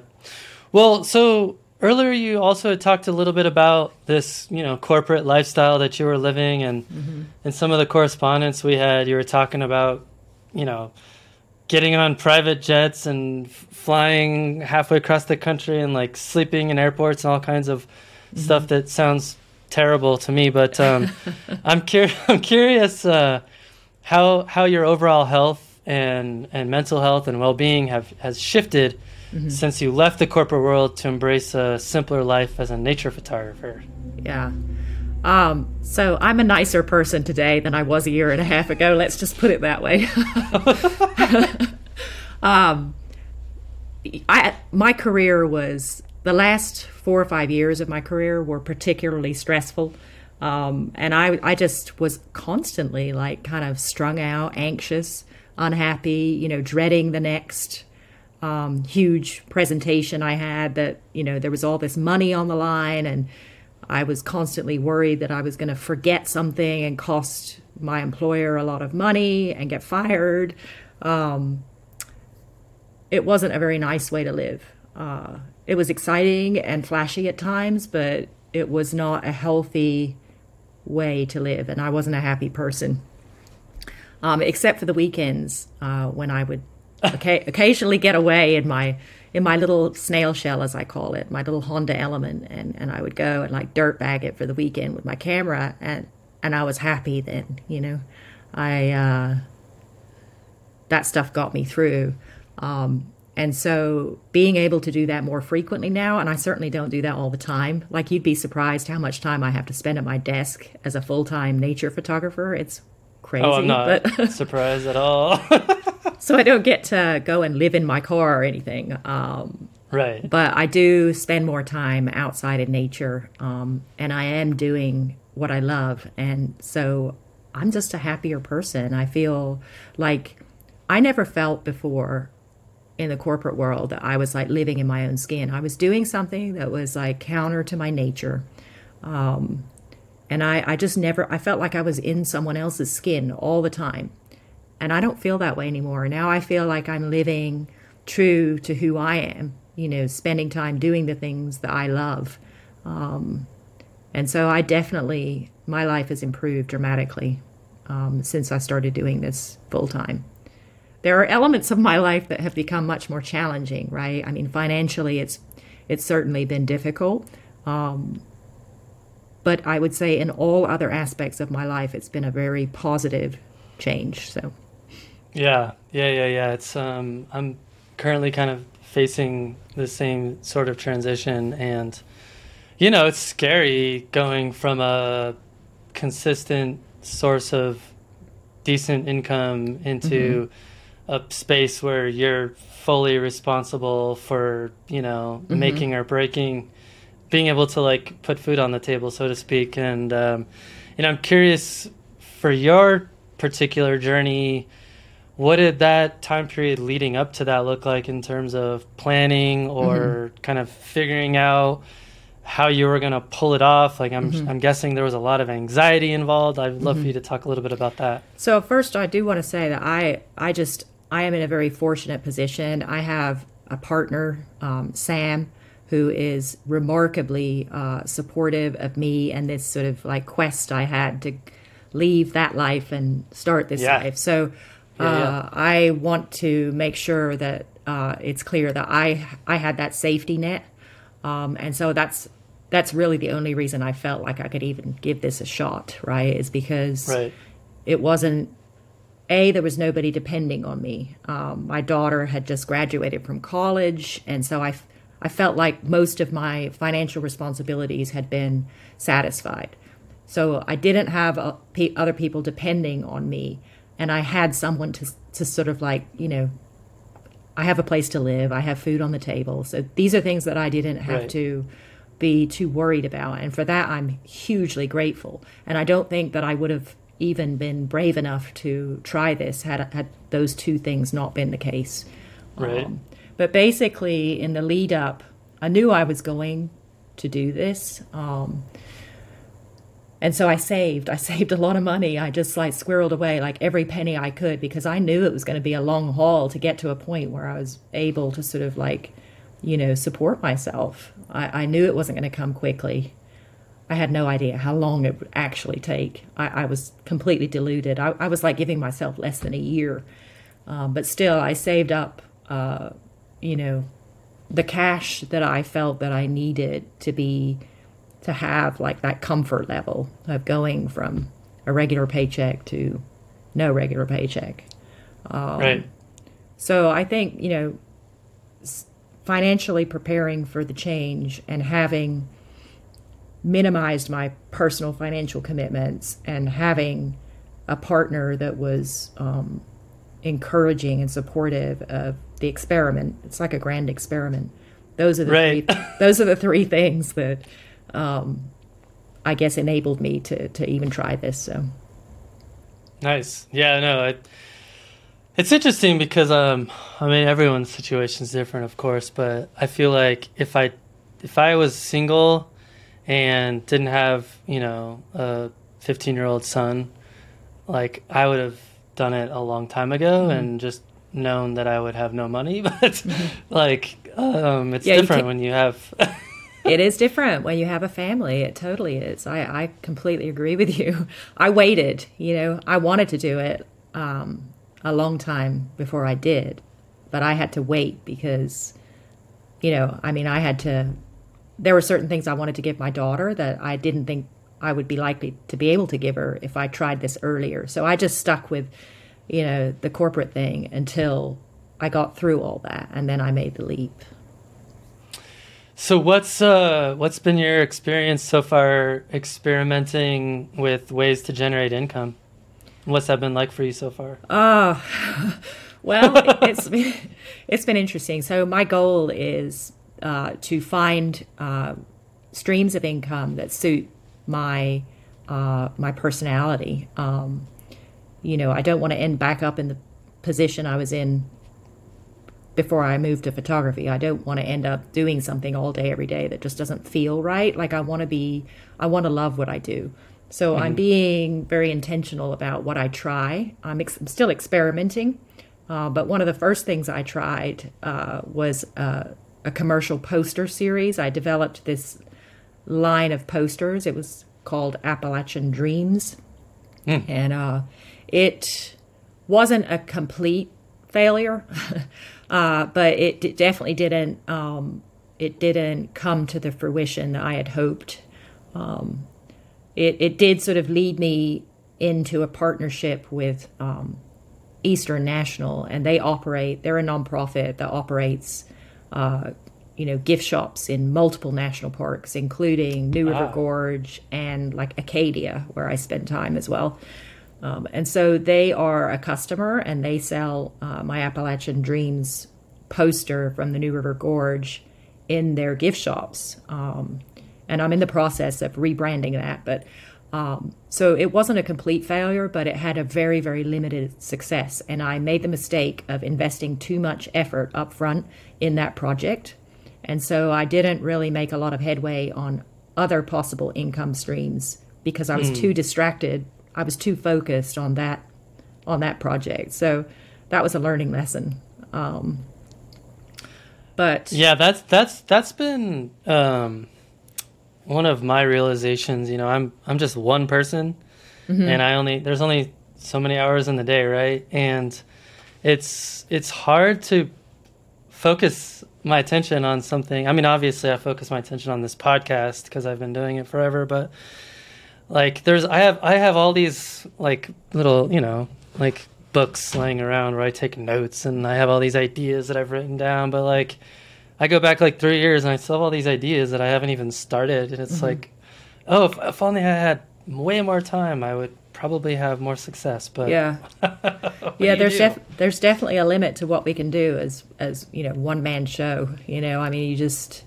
well so earlier you also talked a little bit about this you know corporate lifestyle that you were living and mm-hmm. in some of the correspondence we had you were talking about you know getting on private jets and flying halfway across the country and like sleeping in airports and all kinds of mm-hmm. stuff that sounds terrible to me but um, I'm, cur- I'm curious uh, how how your overall health and and mental health and well-being have has shifted mm-hmm. since you left the corporate world to embrace a simpler life as a nature photographer. Yeah. Um, so I'm a nicer person today than I was a year and a half ago. Let's just put it that way. um, I my career was the last four or five years of my career were particularly stressful. Um, and I, I just was constantly like kind of strung out, anxious, unhappy, you know, dreading the next um, huge presentation I had that, you know, there was all this money on the line and I was constantly worried that I was going to forget something and cost my employer a lot of money and get fired. Um, it wasn't a very nice way to live. Uh, it was exciting and flashy at times, but it was not a healthy way to live, and I wasn't a happy person. Um, except for the weekends uh, when I would okay, occasionally get away in my in my little snail shell, as I call it, my little Honda Element, and, and I would go and like dirt bag it for the weekend with my camera, and and I was happy then, you know, I uh, that stuff got me through, um, and so being able to do that more frequently now, and I certainly don't do that all the time. Like you'd be surprised how much time I have to spend at my desk as a full time nature photographer. It's crazy. Oh, I'm not but surprised at all. so I don't get to go and live in my car or anything. Um, right. But I do spend more time outside in nature, um, and I am doing what I love, and so I'm just a happier person. I feel like I never felt before in the corporate world that I was like living in my own skin. I was doing something that was like counter to my nature. Um, and I, I just never, I felt like I was in someone else's skin all the time. And I don't feel that way anymore. Now I feel like I'm living true to who I am, you know, spending time doing the things that I love. Um, and so I definitely, my life has improved dramatically um, since I started doing this full time. There are elements of my life that have become much more challenging, right? I mean, financially, it's it's certainly been difficult. Um, but I would say in all other aspects of my life, it's been a very positive change. So. Yeah, yeah, yeah, yeah. It's um, I'm currently kind of facing the same sort of transition, and you know, it's scary going from a consistent source of decent income into mm-hmm. a space where you're fully responsible for you know mm-hmm. making or breaking being able to like put food on the table so to speak and um, you know i'm curious for your particular journey what did that time period leading up to that look like in terms of planning or mm-hmm. kind of figuring out how you were going to pull it off like I'm, mm-hmm. I'm guessing there was a lot of anxiety involved i'd love mm-hmm. for you to talk a little bit about that so first i do want to say that i i just i am in a very fortunate position i have a partner um, sam who is remarkably uh, supportive of me and this sort of like quest i had to leave that life and start this yeah. life so yeah, uh, I want to make sure that uh, it's clear that I I had that safety net, um, and so that's that's really the only reason I felt like I could even give this a shot. Right, is because right. it wasn't a there was nobody depending on me. Um, my daughter had just graduated from college, and so I I felt like most of my financial responsibilities had been satisfied. So I didn't have uh, other people depending on me and I had someone to to sort of like you know I have a place to live, I have food on the table. So these are things that I didn't have right. to be too worried about, and for that I'm hugely grateful. And I don't think that I would have even been brave enough to try this had had those two things not been the case. Right. Um, but basically, in the lead up, I knew I was going to do this. Um, and so I saved. I saved a lot of money. I just like squirreled away like every penny I could because I knew it was going to be a long haul to get to a point where I was able to sort of like, you know, support myself. I, I knew it wasn't going to come quickly. I had no idea how long it would actually take. I, I was completely deluded. I, I, was like giving myself less than a year. Um, but still, I saved up, uh, you know, the cash that I felt that I needed to be to have like that comfort level of going from a regular paycheck to no regular paycheck. Um, right. So I think, you know, financially preparing for the change and having minimized my personal financial commitments and having a partner that was um, encouraging and supportive of the experiment. It's like a grand experiment. Those are the right. three, those are the three things that um, I guess enabled me to to even try this. So nice, yeah, no, it, it's interesting because um, I mean everyone's situation is different, of course, but I feel like if I if I was single and didn't have you know a 15 year old son, like I would have done it a long time ago mm-hmm. and just known that I would have no money, but like um, it's yeah, different when you have it is different when you have a family. It totally is. I, I completely agree with you. I waited, you know, I wanted to do it um, a long time before I did, but I had to wait because, you know, I mean, I had to, there were certain things I wanted to give my daughter that I didn't think I would be likely to be able to give her if I tried this earlier. So I just stuck with, you know, the corporate thing until I got through all that and then I made the leap. So what's uh what's been your experience so far experimenting with ways to generate income? What's that been like for you so far? Uh well, it's been, it's been interesting. So my goal is uh, to find uh, streams of income that suit my uh, my personality. Um, you know, I don't want to end back up in the position I was in before I moved to photography. I don't want to end up doing something all day, every day that just doesn't feel right. Like I want to be, I want to love what I do. So mm-hmm. I'm being very intentional about what I try. I'm, ex- I'm still experimenting, uh, but one of the first things I tried uh, was uh, a commercial poster series. I developed this line of posters. It was called Appalachian Dreams, mm. and uh, it wasn't a complete failure. Uh, but it d- definitely didn't. Um, it didn't come to the fruition that I had hoped. Um, it it did sort of lead me into a partnership with um, Eastern National, and they operate. They're a nonprofit that operates uh, you know, gift shops in multiple national parks, including New River Ah. Gorge and like Acadia, where I spend time as well. Um, and so they are a customer and they sell uh, my Appalachian Dreams poster from the New River Gorge in their gift shops. Um, and I'm in the process of rebranding that. But um, so it wasn't a complete failure, but it had a very, very limited success. And I made the mistake of investing too much effort up front in that project. And so I didn't really make a lot of headway on other possible income streams because I was too distracted. I was too focused on that on that project. So that was a learning lesson. Um, but Yeah, that's that's that's been um, one of my realizations. You know, I'm I'm just one person, and I only there's only so many hours in the day, right? And it's it's hard to focus my attention on something. I mean, obviously, I focus my attention on this podcast because I've been doing it forever. But like, there's I have I have all these like little you know like books laying around where I take notes and I have all these ideas that I've written down. But like, I go back like three years and I still have all these ideas that I haven't even started. And it's mm-hmm. like, oh, if, if only I had way more time, I would probably have more success. But yeah, yeah. There's def- there's definitely a limit to what we can do as as you know one man show. You know, I mean, you just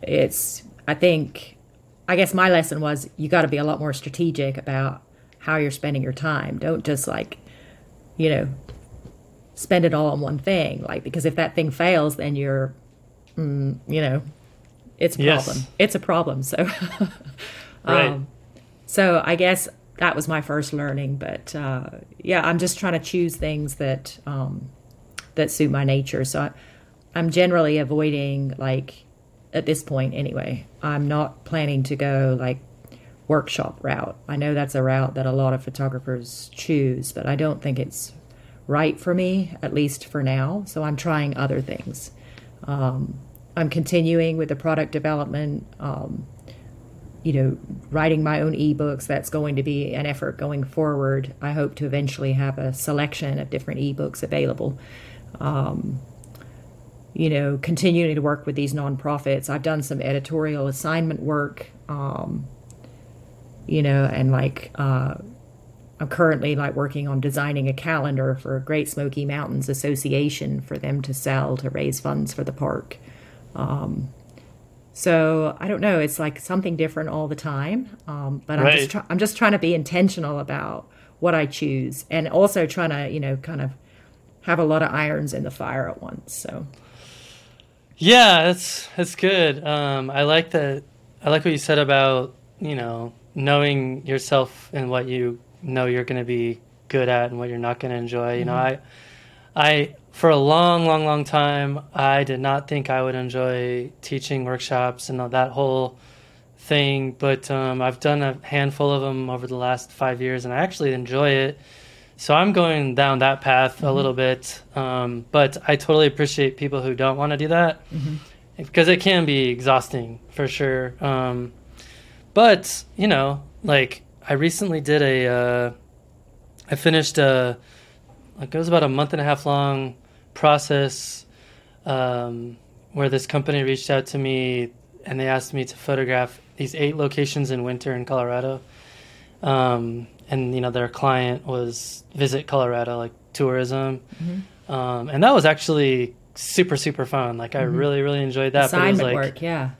it's. I think, I guess my lesson was you got to be a lot more strategic about how you're spending your time. Don't just like, you know, spend it all on one thing. Like because if that thing fails, then you're, mm, you know, it's a Yes. problem. It's a problem. So. Right. Um, so I guess that was my first learning. But uh, yeah, I'm just trying to choose things that um, that suit my nature. So I, I'm generally avoiding like at this point anyway. I'm not planning to go like workshop route. I know that's a route that a lot of photographers choose, but I don't think it's right for me, at least for now. So I'm trying other things. Um, I'm continuing with the product development. Um, you know, writing my own ebooks, that's going to be an effort going forward. I hope to eventually have a selection of different ebooks available. Um, you know, continuing to work with these nonprofits. I've done some editorial assignment work, um, you know, and like uh, I'm currently like working on designing a calendar for Great Smoky Mountains Association for them to sell to raise funds for the park. Um, so I don't know. It's like something different all the time. Um, but I'm just try- I'm just trying to be intentional about what I choose, and also trying to you know kind of have a lot of irons in the fire at once. So Yeah, that's that's good. Um, I like that. I like what you said about you know knowing yourself and what you know you're going to be good at and what you're not going to enjoy. You know, I, I for a long, long, long time, I did not think I would enjoy teaching workshops and that whole thing. But um, I've done a handful of them over the last five years, and I actually enjoy it. So I'm going down that path a little bit, um, but I totally appreciate people who don't want to do that because it can be exhausting for sure. Um, but you know, like I recently did a, uh, I finished a, like it was about a month and a half long process um, where this company reached out to me and they asked me to photograph these eight locations in winter in Colorado. Um, and you know their client was Visit Colorado, like tourism, mm-hmm. um, and that was actually super super fun. Like I mm-hmm. really really enjoyed that. but it was like, work, yeah,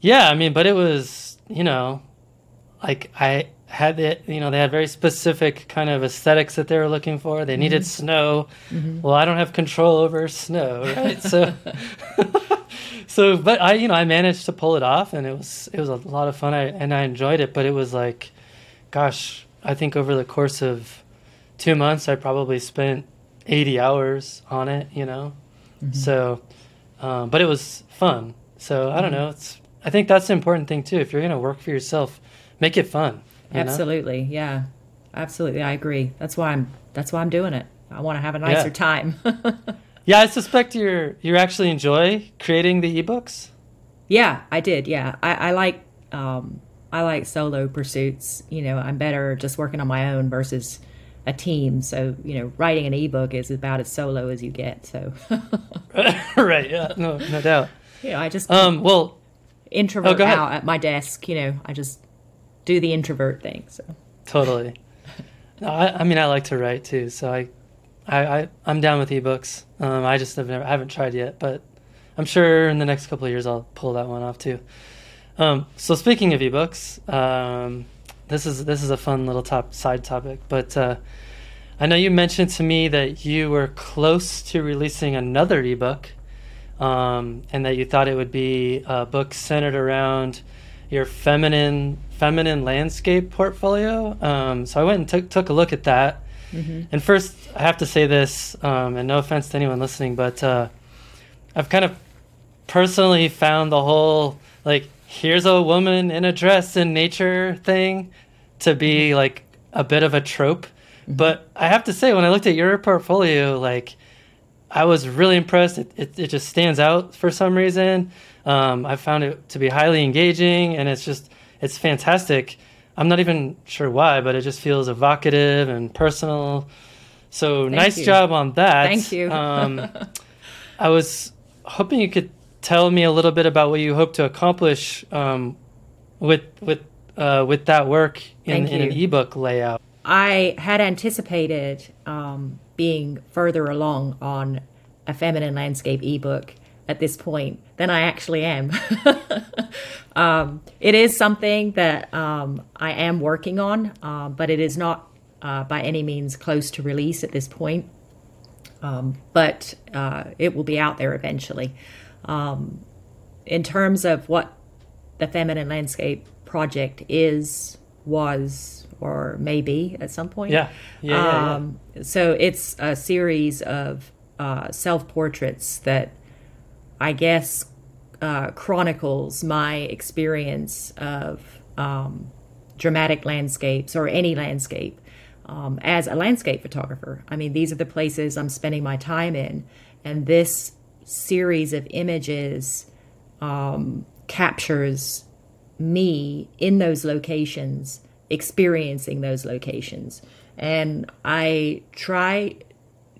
yeah, I mean, but it was, you know, like I had it, you know, they had very specific kind of aesthetics that they were looking for. They needed mm-hmm. snow. Well, I don't have control over snow, right? so, so, but I, you know, I managed to pull it off, and it was it was a lot of fun. I and I enjoyed it, but it was like, gosh, I think over the course of two months, I probably spent eighty hours on it. You know, so, um, but it was fun. So I don't know. It's I think that's the important thing too. If you're gonna work for yourself, make it fun. you know? absolutely, yeah, absolutely. I agree. That's why I'm. That's why I'm doing it. I want to have a nicer Yeah. time. Yeah, I suspect you're you actually enjoy creating the ebooks. Yeah, I did. Yeah, I, I like um, I like solo pursuits. You know, I'm better just working on my own versus a team. So you know, writing an ebook is about as solo as you get. So right. Yeah. No. No doubt. Yeah, I just Um, well, introvert oh, out at my desk. You know, I just do the introvert thing. So totally. No, I, I mean, I like to write too, so I, I, I I'm down with ebooks. Um, I just have never, I haven't tried yet, but I'm sure in the next couple of years I'll pull that one off too. Um, so speaking of ebooks, um, this is this is a fun little top side topic, but uh, I know you mentioned to me that you were close to releasing another ebook, um, and that you thought it would be a book centered around your feminine feminine landscape portfolio. Um, so I went and took took a look at that. And first, I have to say this, um, and no offense to anyone listening, but uh, I've kind of personally found the whole like here's a woman in a dress in nature thing to be like a bit of a trope. But I have to say, when I looked at your portfolio, like I was really impressed. It, it, it just stands out for some reason. Um, I found it to be highly engaging, and it's just it's fantastic. I'm not even sure why, but it just feels evocative and personal. So nice you. job on that. Thank you. um, I was hoping you could tell me a little bit about what you hope to accomplish um, with with uh, with that work in, in an ebook layout. I had anticipated um, being further along on a feminine landscape ebook at this point than I actually am. um, it is something that um, I am working on, uh, but it is not uh, by any means close to release at this point. Um, but uh, it will be out there eventually. Um, in terms of what the feminine landscape project is, was, or maybe at some point. Yeah, yeah, yeah, yeah. Um, so it's a series of uh, self portraits that I guess uh, chronicles my experience of um, dramatic landscapes or any landscape um, as a landscape photographer. I mean, these are the places I'm spending my time in, and this series of images um, captures me in those locations, experiencing those locations. And I try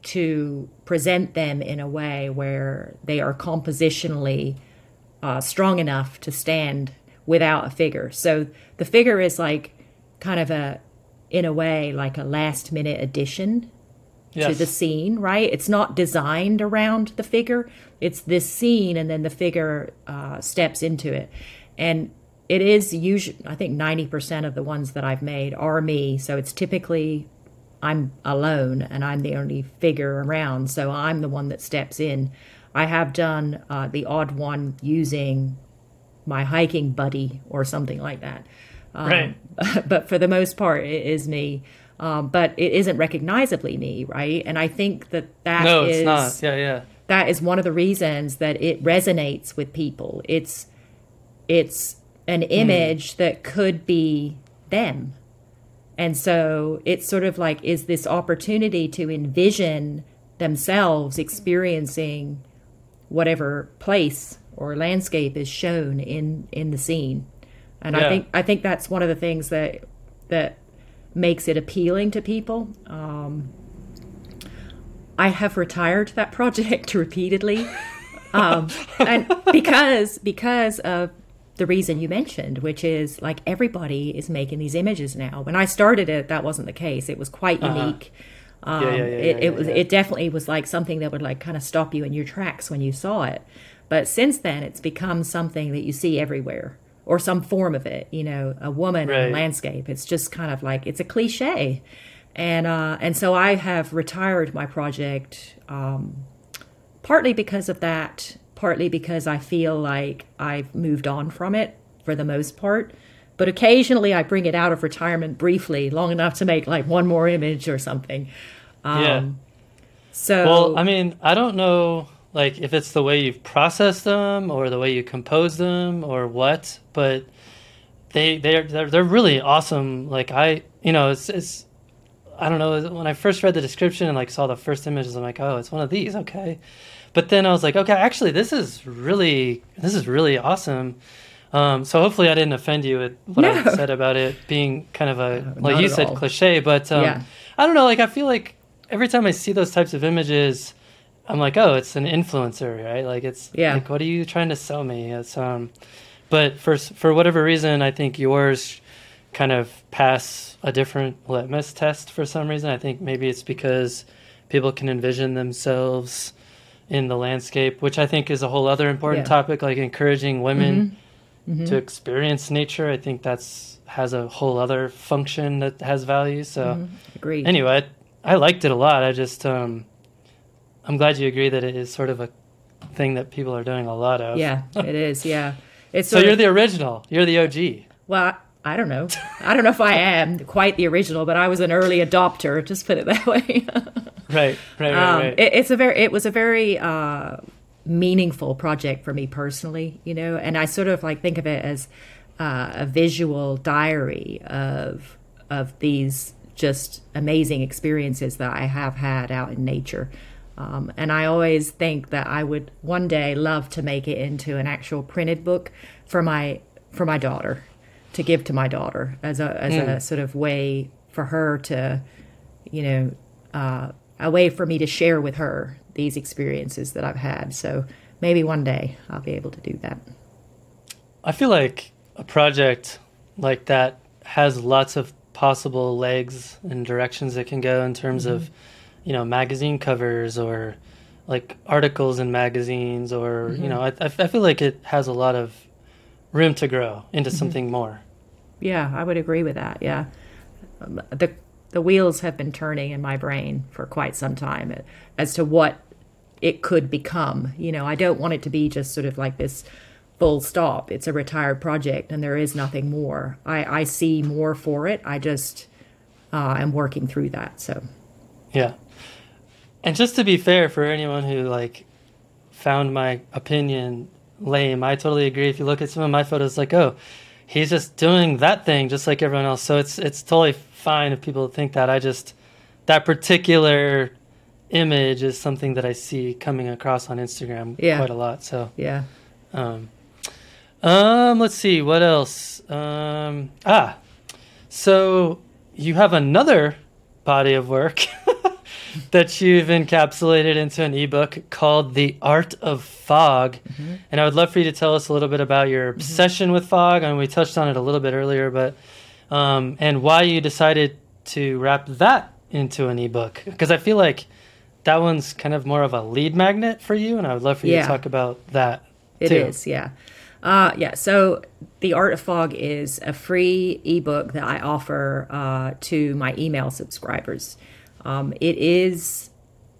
to present them in a way where they are compositionally uh, strong enough to stand without a figure. So the figure is like kind of a, in a way, like a last minute addition to the scene, right? It's not designed around the figure. It's this scene, and then the figure uh, steps into it. And it is usually, I think, 90% of the ones that I've made are me. So it's typically I'm alone and I'm the only figure around. So I'm the one that steps in. I have done uh, the odd one using my hiking buddy or something like that. Um, Right. but for the most part, it is me. Um, but it isn't recognizably me, right? And I think that that No, is it's not. Yeah, yeah. that is one of the reasons that it resonates with people. It's it's an image that could be them. And so it's sort of like is this opportunity to envision themselves experiencing whatever place or landscape is shown in in the scene. And Yeah. I think I think that's one of the things that that makes it appealing to people. Um, I have retired that project repeatedly, um, and because because of the reason you mentioned, which is like everybody is making these images now. When I started it, that wasn't the case. It was quite unique. Um, Yeah, yeah, yeah, it, it was it definitely was like something that would like kind of stop you in your tracks when you saw it. But since then, it's become something that you see everywhere, or some form of it. You know, a woman in a landscape. It's just kind of like it's a cliche, and uh, and so I have retired my project um, partly because of that, partly because I feel like I've moved on from it for the most part. But occasionally I bring it out of retirement briefly, long enough to make like one more image or something. Um, Yeah. So Well, I mean, I don't know like if it's the way you've processed them or the way you compose them or what, but they they're they're, they're really awesome. Like I, you know, it's it's I don't know, when I first read the description and like saw the first images, I'm like, "Oh, it's one of these, okay." But then I was like, "Okay, actually this is really this is really awesome." Um, so hopefully I didn't offend you with what I said about it being kind of a not like you said all. cliche, but um, Yeah. I don't know. Like I feel like every time I see those types of images, I'm like, oh, it's an influencer, right? Like it's Yeah. Like, what are you trying to sell me? It's um, but for for whatever reason, I think yours kind of pass a different litmus test for some reason. I think maybe it's because people can envision themselves in the landscape, which I think is a whole other important Yeah. topic. Like encouraging women to experience nature. I think that's has a whole other function that has value. So Agreed. anyway, I, I liked it a lot. I just um, I'm glad you agree that it is sort of a thing that people are doing a lot of. yeah, it is. Yeah, it's So you're of- the original. You're the OG. well. I don't know. I don't know if I am quite the original, but I was an early adopter. Just put it that way. Right. Right. Right. um, right. it, it's a very. It was a very uh, meaningful project for me personally. You know, and I sort of like think of it as uh, a visual diary of of these just amazing experiences that I have had out in nature. Um, and I always think that I would one day love to make it into an actual printed book for my for my daughter to give to my daughter as a as a sort of way for her to, you know, uh, a way for me to share with her these experiences that I've had. So maybe one day I'll be able to do that. I feel like a project like that has lots of possible legs and directions it can go in terms of, you know, magazine covers or like articles in magazines or, you know, I, I feel like it has a lot of room to grow into something more. Yeah, I would agree with that. Yeah, um, the the wheels have been turning in my brain for quite some time uh, as to what it could become. You know, I don't want it to be just sort of like this full stop. It's a retired project, and there is nothing more. I I see more for it. I just uh, am working through that. So Yeah. And just to be fair for anyone who like found my opinion lame, I totally agree. If you look at some of my photos, like, oh, he's just doing that thing just like everyone else. So it's it's totally fine if people think that. I just that particular image is something that I see coming across on Instagram Yeah. quite a lot. So yeah, um, um, let's see what else. Um, ah, so you have another body of work that you've encapsulated into an ebook called "The Art of Fog," and I would love for you to tell us a little bit about your obsession with fog. and we touched on it a little bit earlier, but um, and why you decided to wrap that into an ebook because I feel like that one's kind of more of a lead magnet for you, and I would love for you Yeah. to talk about that. It is, too. yeah. Uh, yeah, so The Art of Fog is a free ebook that I offer uh, to my email subscribers. Um, it is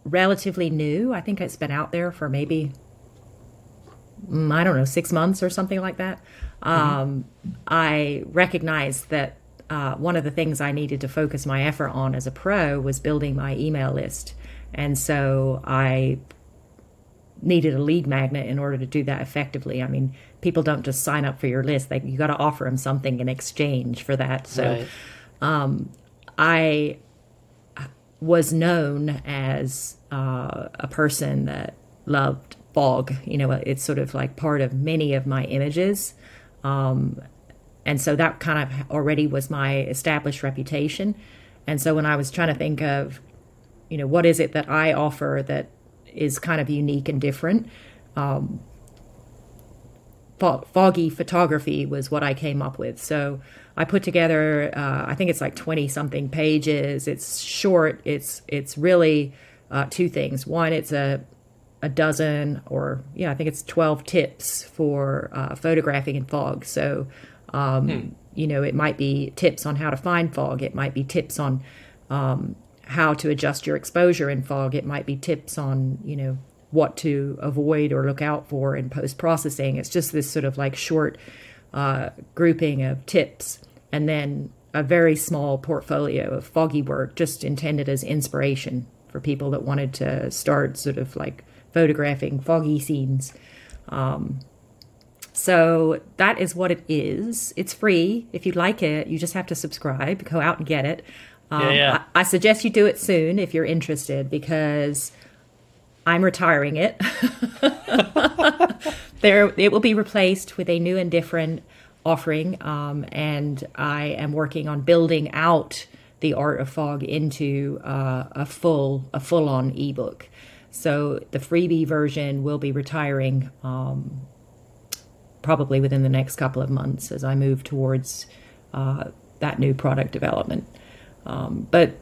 relatively new. I think it's been out there for maybe, mm, I don't know, six months or something like that. Um, I recognize that uh, one of the things I needed to focus my effort on as a pro was building my email list. And so I needed a lead magnet in order to do that effectively. I mean, people don't just sign up for your list; they you got to offer them something in exchange for that. So, Right. I was known as uh, a person that loved fog. You know, it's sort of like part of many of my images. Um, and so that kind of already was my established reputation. And so when I was trying to think of, you know, what is it that I offer that is kind of unique and different, fo- foggy photography was what I came up with. So I put together, uh, I think it's like twenty something pages. It's short. It's it's really uh, two things. One, it's a a dozen or yeah, I think it's twelve tips for uh, photographing in fog. So. Um, You know, it might be tips on how to find fog. It might be tips on um, how to adjust your exposure in fog. It might be tips on, you know, what to avoid or look out for in post processing. It's just this sort of like short uh, grouping of tips and then a very small portfolio of foggy work just intended as inspiration for people that wanted to start sort of like photographing foggy scenes. Um, so that is what it is. It's free. If you like it, you just have to subscribe. Go out and get it. Um, Yeah, yeah. I, I suggest you do it soon if you're interested because I'm retiring it. there, it will be replaced with a new and different offering, um, and I am working on building out the art of fog into uh, a full, a full-on ebook. So the freebie version will be retiring um, probably within the next couple of months as I move towards uh, that new product development. Um, but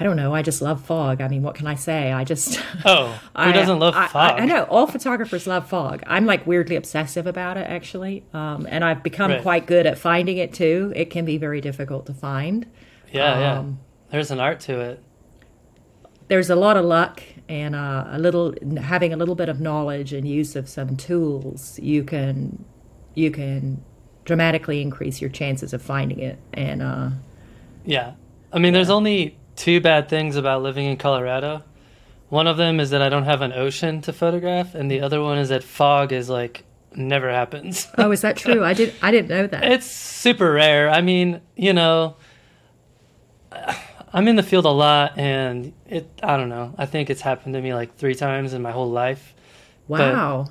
I don't know. I just love fog. I mean, what can I say? I just Oh, who I- doesn't love I, fog? I, I know all photographers love fog. I'm like weirdly obsessive about it, actually, um, and I've become Right. quite good at finding it too. It can be very difficult to find. Yeah, yeah. Um, There's an art to it. There's a lot of luck and uh, a little having a little bit of knowledge and use of some tools. You can you can dramatically increase your chances of finding it. And uh, Yeah. I mean, there's only two bad things about living in Colorado. One of them is that I don't have an ocean to photograph, and the other one is that fog is like never happens. oh, is that true? I did I didn't know that. it's super rare. I mean, you know, I'm in the field a lot, and it, I don't know. I think it's happened to me like three times in my whole life. wow.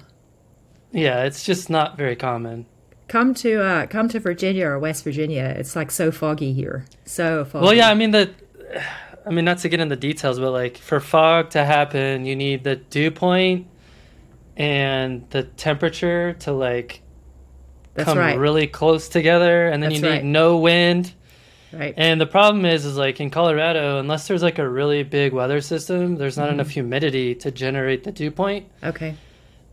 Yeah, it's just not very common. Come to uh, come to Virginia or West Virginia. It's like so foggy here. So foggy. Well, yeah, I mean the, I mean not to get into details, but like for fog to happen, you need the dew point and the temperature to like that's come right. really close together, and then That's you need right. no wind. right. And the problem is, is like in Colorado, unless there's like a really big weather system, there's not Mm-hmm. enough humidity to generate the dew point. okay.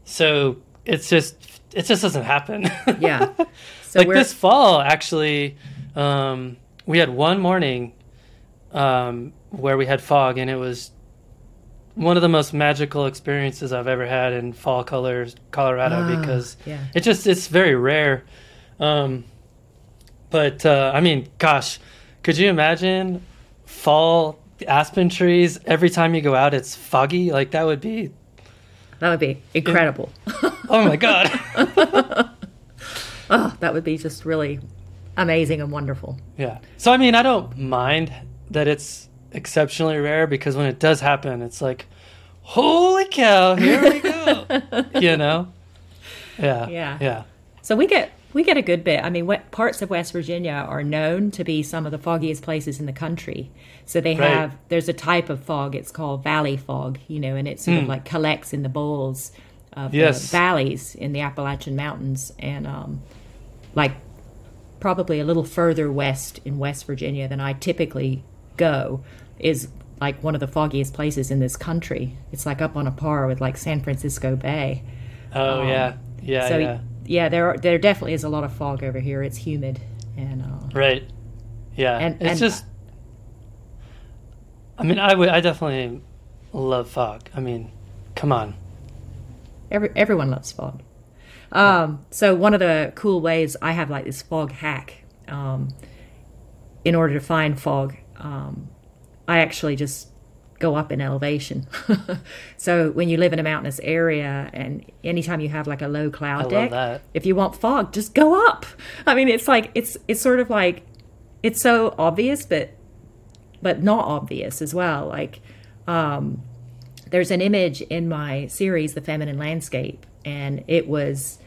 So it's just it just doesn't happen. Yeah. So like we're this fall, actually, um, we had one morning um, where we had fog, and it was one of the most magical experiences I've ever had in fall colors, Colorado, Ah, because yeah. it just it's very rare. Um, but uh, I mean, gosh, could you imagine fall aspen trees every time you go out? It's foggy. Like that would be. that would be incredible. Oh my god. oh, that would be just really amazing and wonderful. Yeah. So I mean, I don't mind that it's exceptionally rare because when it does happen, it's like, holy cow, here we go. you know? Yeah. Yeah. Yeah. So we get we get a good bit. I mean, what parts of West Virginia are known to be some of the foggiest places in the country. So they Right. have there's a type of fog. It's called valley fog. You know, and it sort Hmm. of like collects in the bowls of Yes. the valleys in the Appalachian Mountains, and um, like probably a little further west in West Virginia than I typically go is like one of the foggiest places in this country. It's like up on a par with like San Francisco Bay. Oh yeah. Yeah. Um, so yeah. yeah, there are, there definitely is a lot of fog over here. It's humid and uh, Right. Yeah. And- it's and- just. I mean, I would. I definitely love fog. I mean, come on. every, everyone loves fog. Um, so one of the cool ways I have like this fog hack. Um, in order to find fog, um, I actually just go up in elevation. so when you live in a mountainous area, and anytime you have like a low cloud I deck, if you want fog, just go up. I mean, it's like it's it's sort of like it's so obvious, but but not obvious as well. Like um, there's an image in my series, The Feminine Landscape, and it was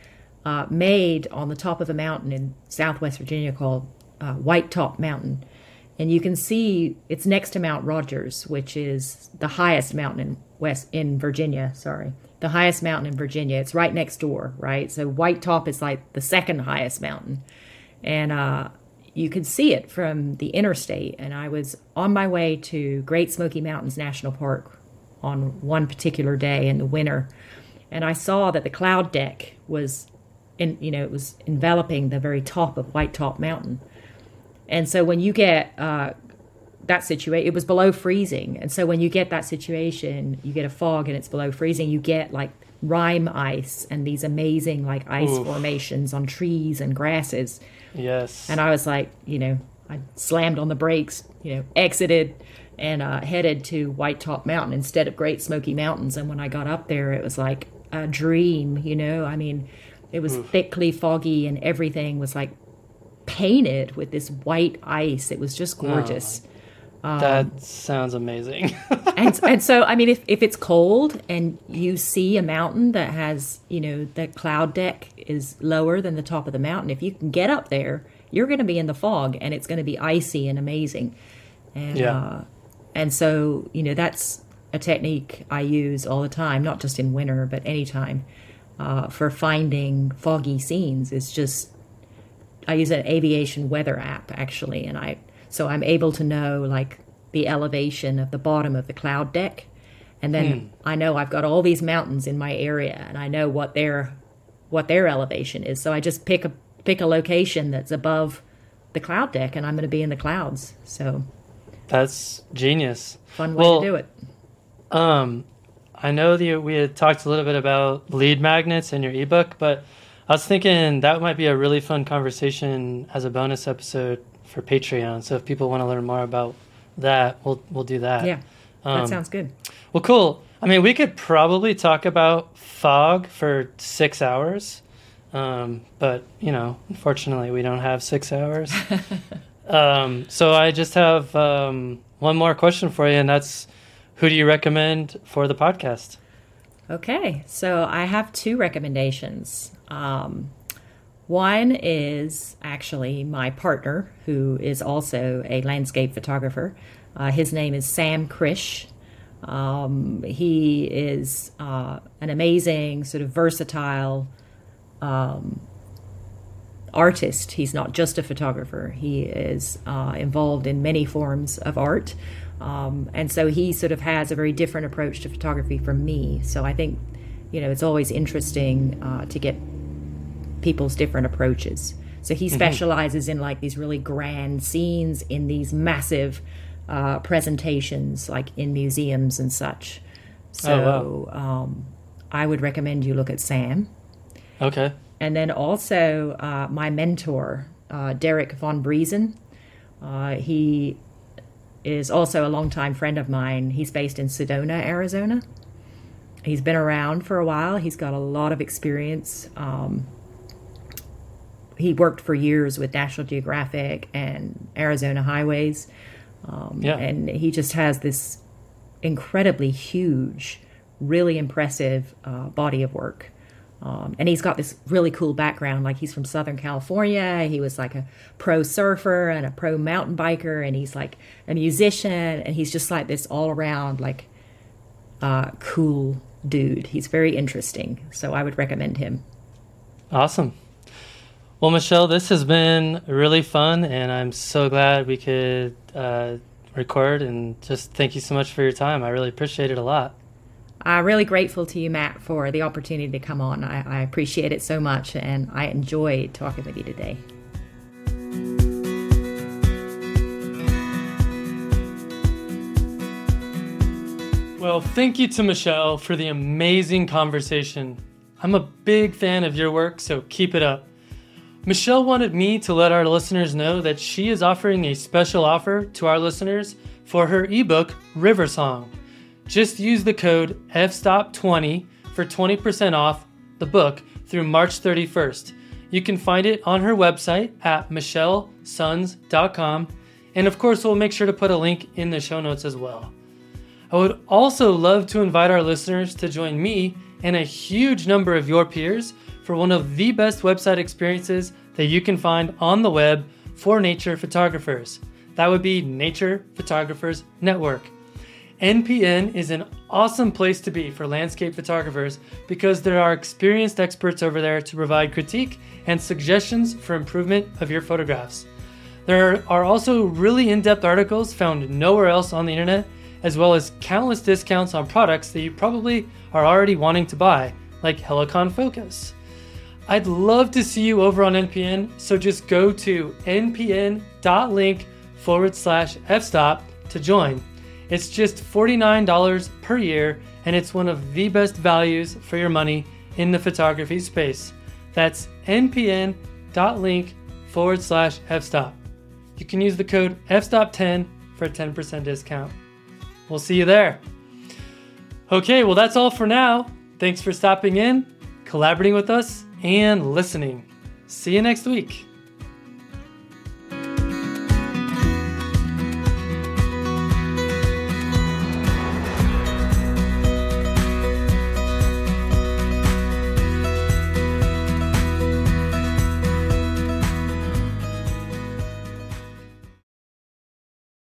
uh, made on the top of a mountain in Southwest Virginia called uh, White Top Mountain. And you can see it's next to Mount Rogers, which is the highest mountain in West in Virginia. Sorry, the highest mountain in Virginia. It's right next door, right? So White Top is like the second highest mountain, and uh, you can see it from the interstate. And I was on my way to Great Smoky Mountains National Park on one particular day in the winter, and I saw that the cloud deck was, in you know, it was enveloping the very top of White Top Mountain. And so when you get uh, that situation, it was below freezing. And so when you get that situation, you get a fog and it's below freezing, you get like rime ice and these amazing like ice Oof. formations on trees and grasses. Yes. And I was like, you know, I slammed on the brakes, you know, exited and uh, headed to White Top Mountain instead of Great Smoky Mountains. And when I got up there, it was like a dream, you know. I mean, it was thickly foggy and everything was like painted with this white ice. It was just gorgeous. that sounds amazing. and and so I mean if, if it's cold and you see a mountain that has, you know, the cloud deck is lower than the top of the mountain, if you can get up there, you're going to be in the fog and it's going to be icy and amazing. And Yeah. uh and so, you know, that's a technique I use all the time, not just in winter, but anytime, uh, for finding foggy scenes. It's just I use an aviation weather app actually, and I so I'm able to know like the elevation of the bottom of the cloud deck, and then hmm. I know I've got all these mountains in my area, and I know what their what their elevation is. So I just pick a pick a location that's above the cloud deck, and I'm going to be in the clouds. So that's genius. Fun way well, to do it. Um, I know that we had talked a little bit about lead magnets in your ebook, but I was thinking that might be a really fun conversation as a bonus episode for Patreon. So if people want to learn more about that, we'll we'll do that. Yeah, um, that sounds good. Well, cool. I mean, we could probably talk about fog for six hours, um, but you know, unfortunately, we don't have six hours. um, so I just have um, one more question for you, and that's who do you recommend for the podcast? Okay, so I have two recommendations. Um, one is actually my partner, who is also a landscape photographer. Uh, his name is Sam Krish. Um, he is uh, an amazing, sort of versatile um, artist. He's not just a photographer, he is uh, involved in many forms of art. Um, and so he sort of has a very different approach to photography from me. So I think, you know, it's always interesting uh, to get people's different approaches. So he mm-hmm. specializes mm-hmm. in like these really grand scenes in these massive uh, presentations, like in museums and such. So oh, wow. um, I would recommend you look at Sam. Okay. And then also uh, my mentor, uh, Derek von Briesen. Uh, he is also a longtime friend of mine. He's based in Sedona, Arizona. He's been around for a while. He's got a lot of experience. Um, he worked for years with National Geographic and Arizona Highways. Um, yeah. And he just has this incredibly huge, really impressive uh, body of work. Um, and he's got this really cool background. Like he's from Southern California. He was like a pro surfer and a pro mountain biker, and he's like a musician, and he's just like this all around like uh, cool dude. He's very interesting, so I would recommend him. Awesome. Well, Michelle, this has been really fun, and I'm so glad we could uh, record. And just thank you so much for your time. I really appreciate it a lot. I'm really grateful to you, Matt, for the opportunity to come on. I, I appreciate it so much, and I enjoyed talking with you today. Well, thank you to Michelle for the amazing conversation. I'm a big fan of your work, so keep it up. Michelle wanted me to let our listeners know that she is offering a special offer to our listeners for her ebook, River Song. Just use the code FSTOP20 for 20% off the book through March 31st. You can find it on her website at michellesons.com. And of course, we'll make sure to put a link in the show notes as well. I would also love to invite our listeners to join me and a huge number of your peers for one of the best website experiences that you can find on the web for nature photographers. That would be Nature Photographers Network. NPN is an awesome place to be for landscape photographers because there are experienced experts over there to provide critique and suggestions for improvement of your photographs. There are also really in depth articles found nowhere else on the internet, as well as countless discounts on products that you probably are already wanting to buy, like Helicon Focus. I'd love to see you over on NPN, so just go to npn.link forward slash fstop to join. It's just $49 per year, and it's one of the best values for your money in the photography space. That's npn.link forward slash fstop. You can use the code fstop10 for a 10% discount. We'll see you there. Okay, well, that's all for now. Thanks for stopping in, collaborating with us, and listening. See you next week.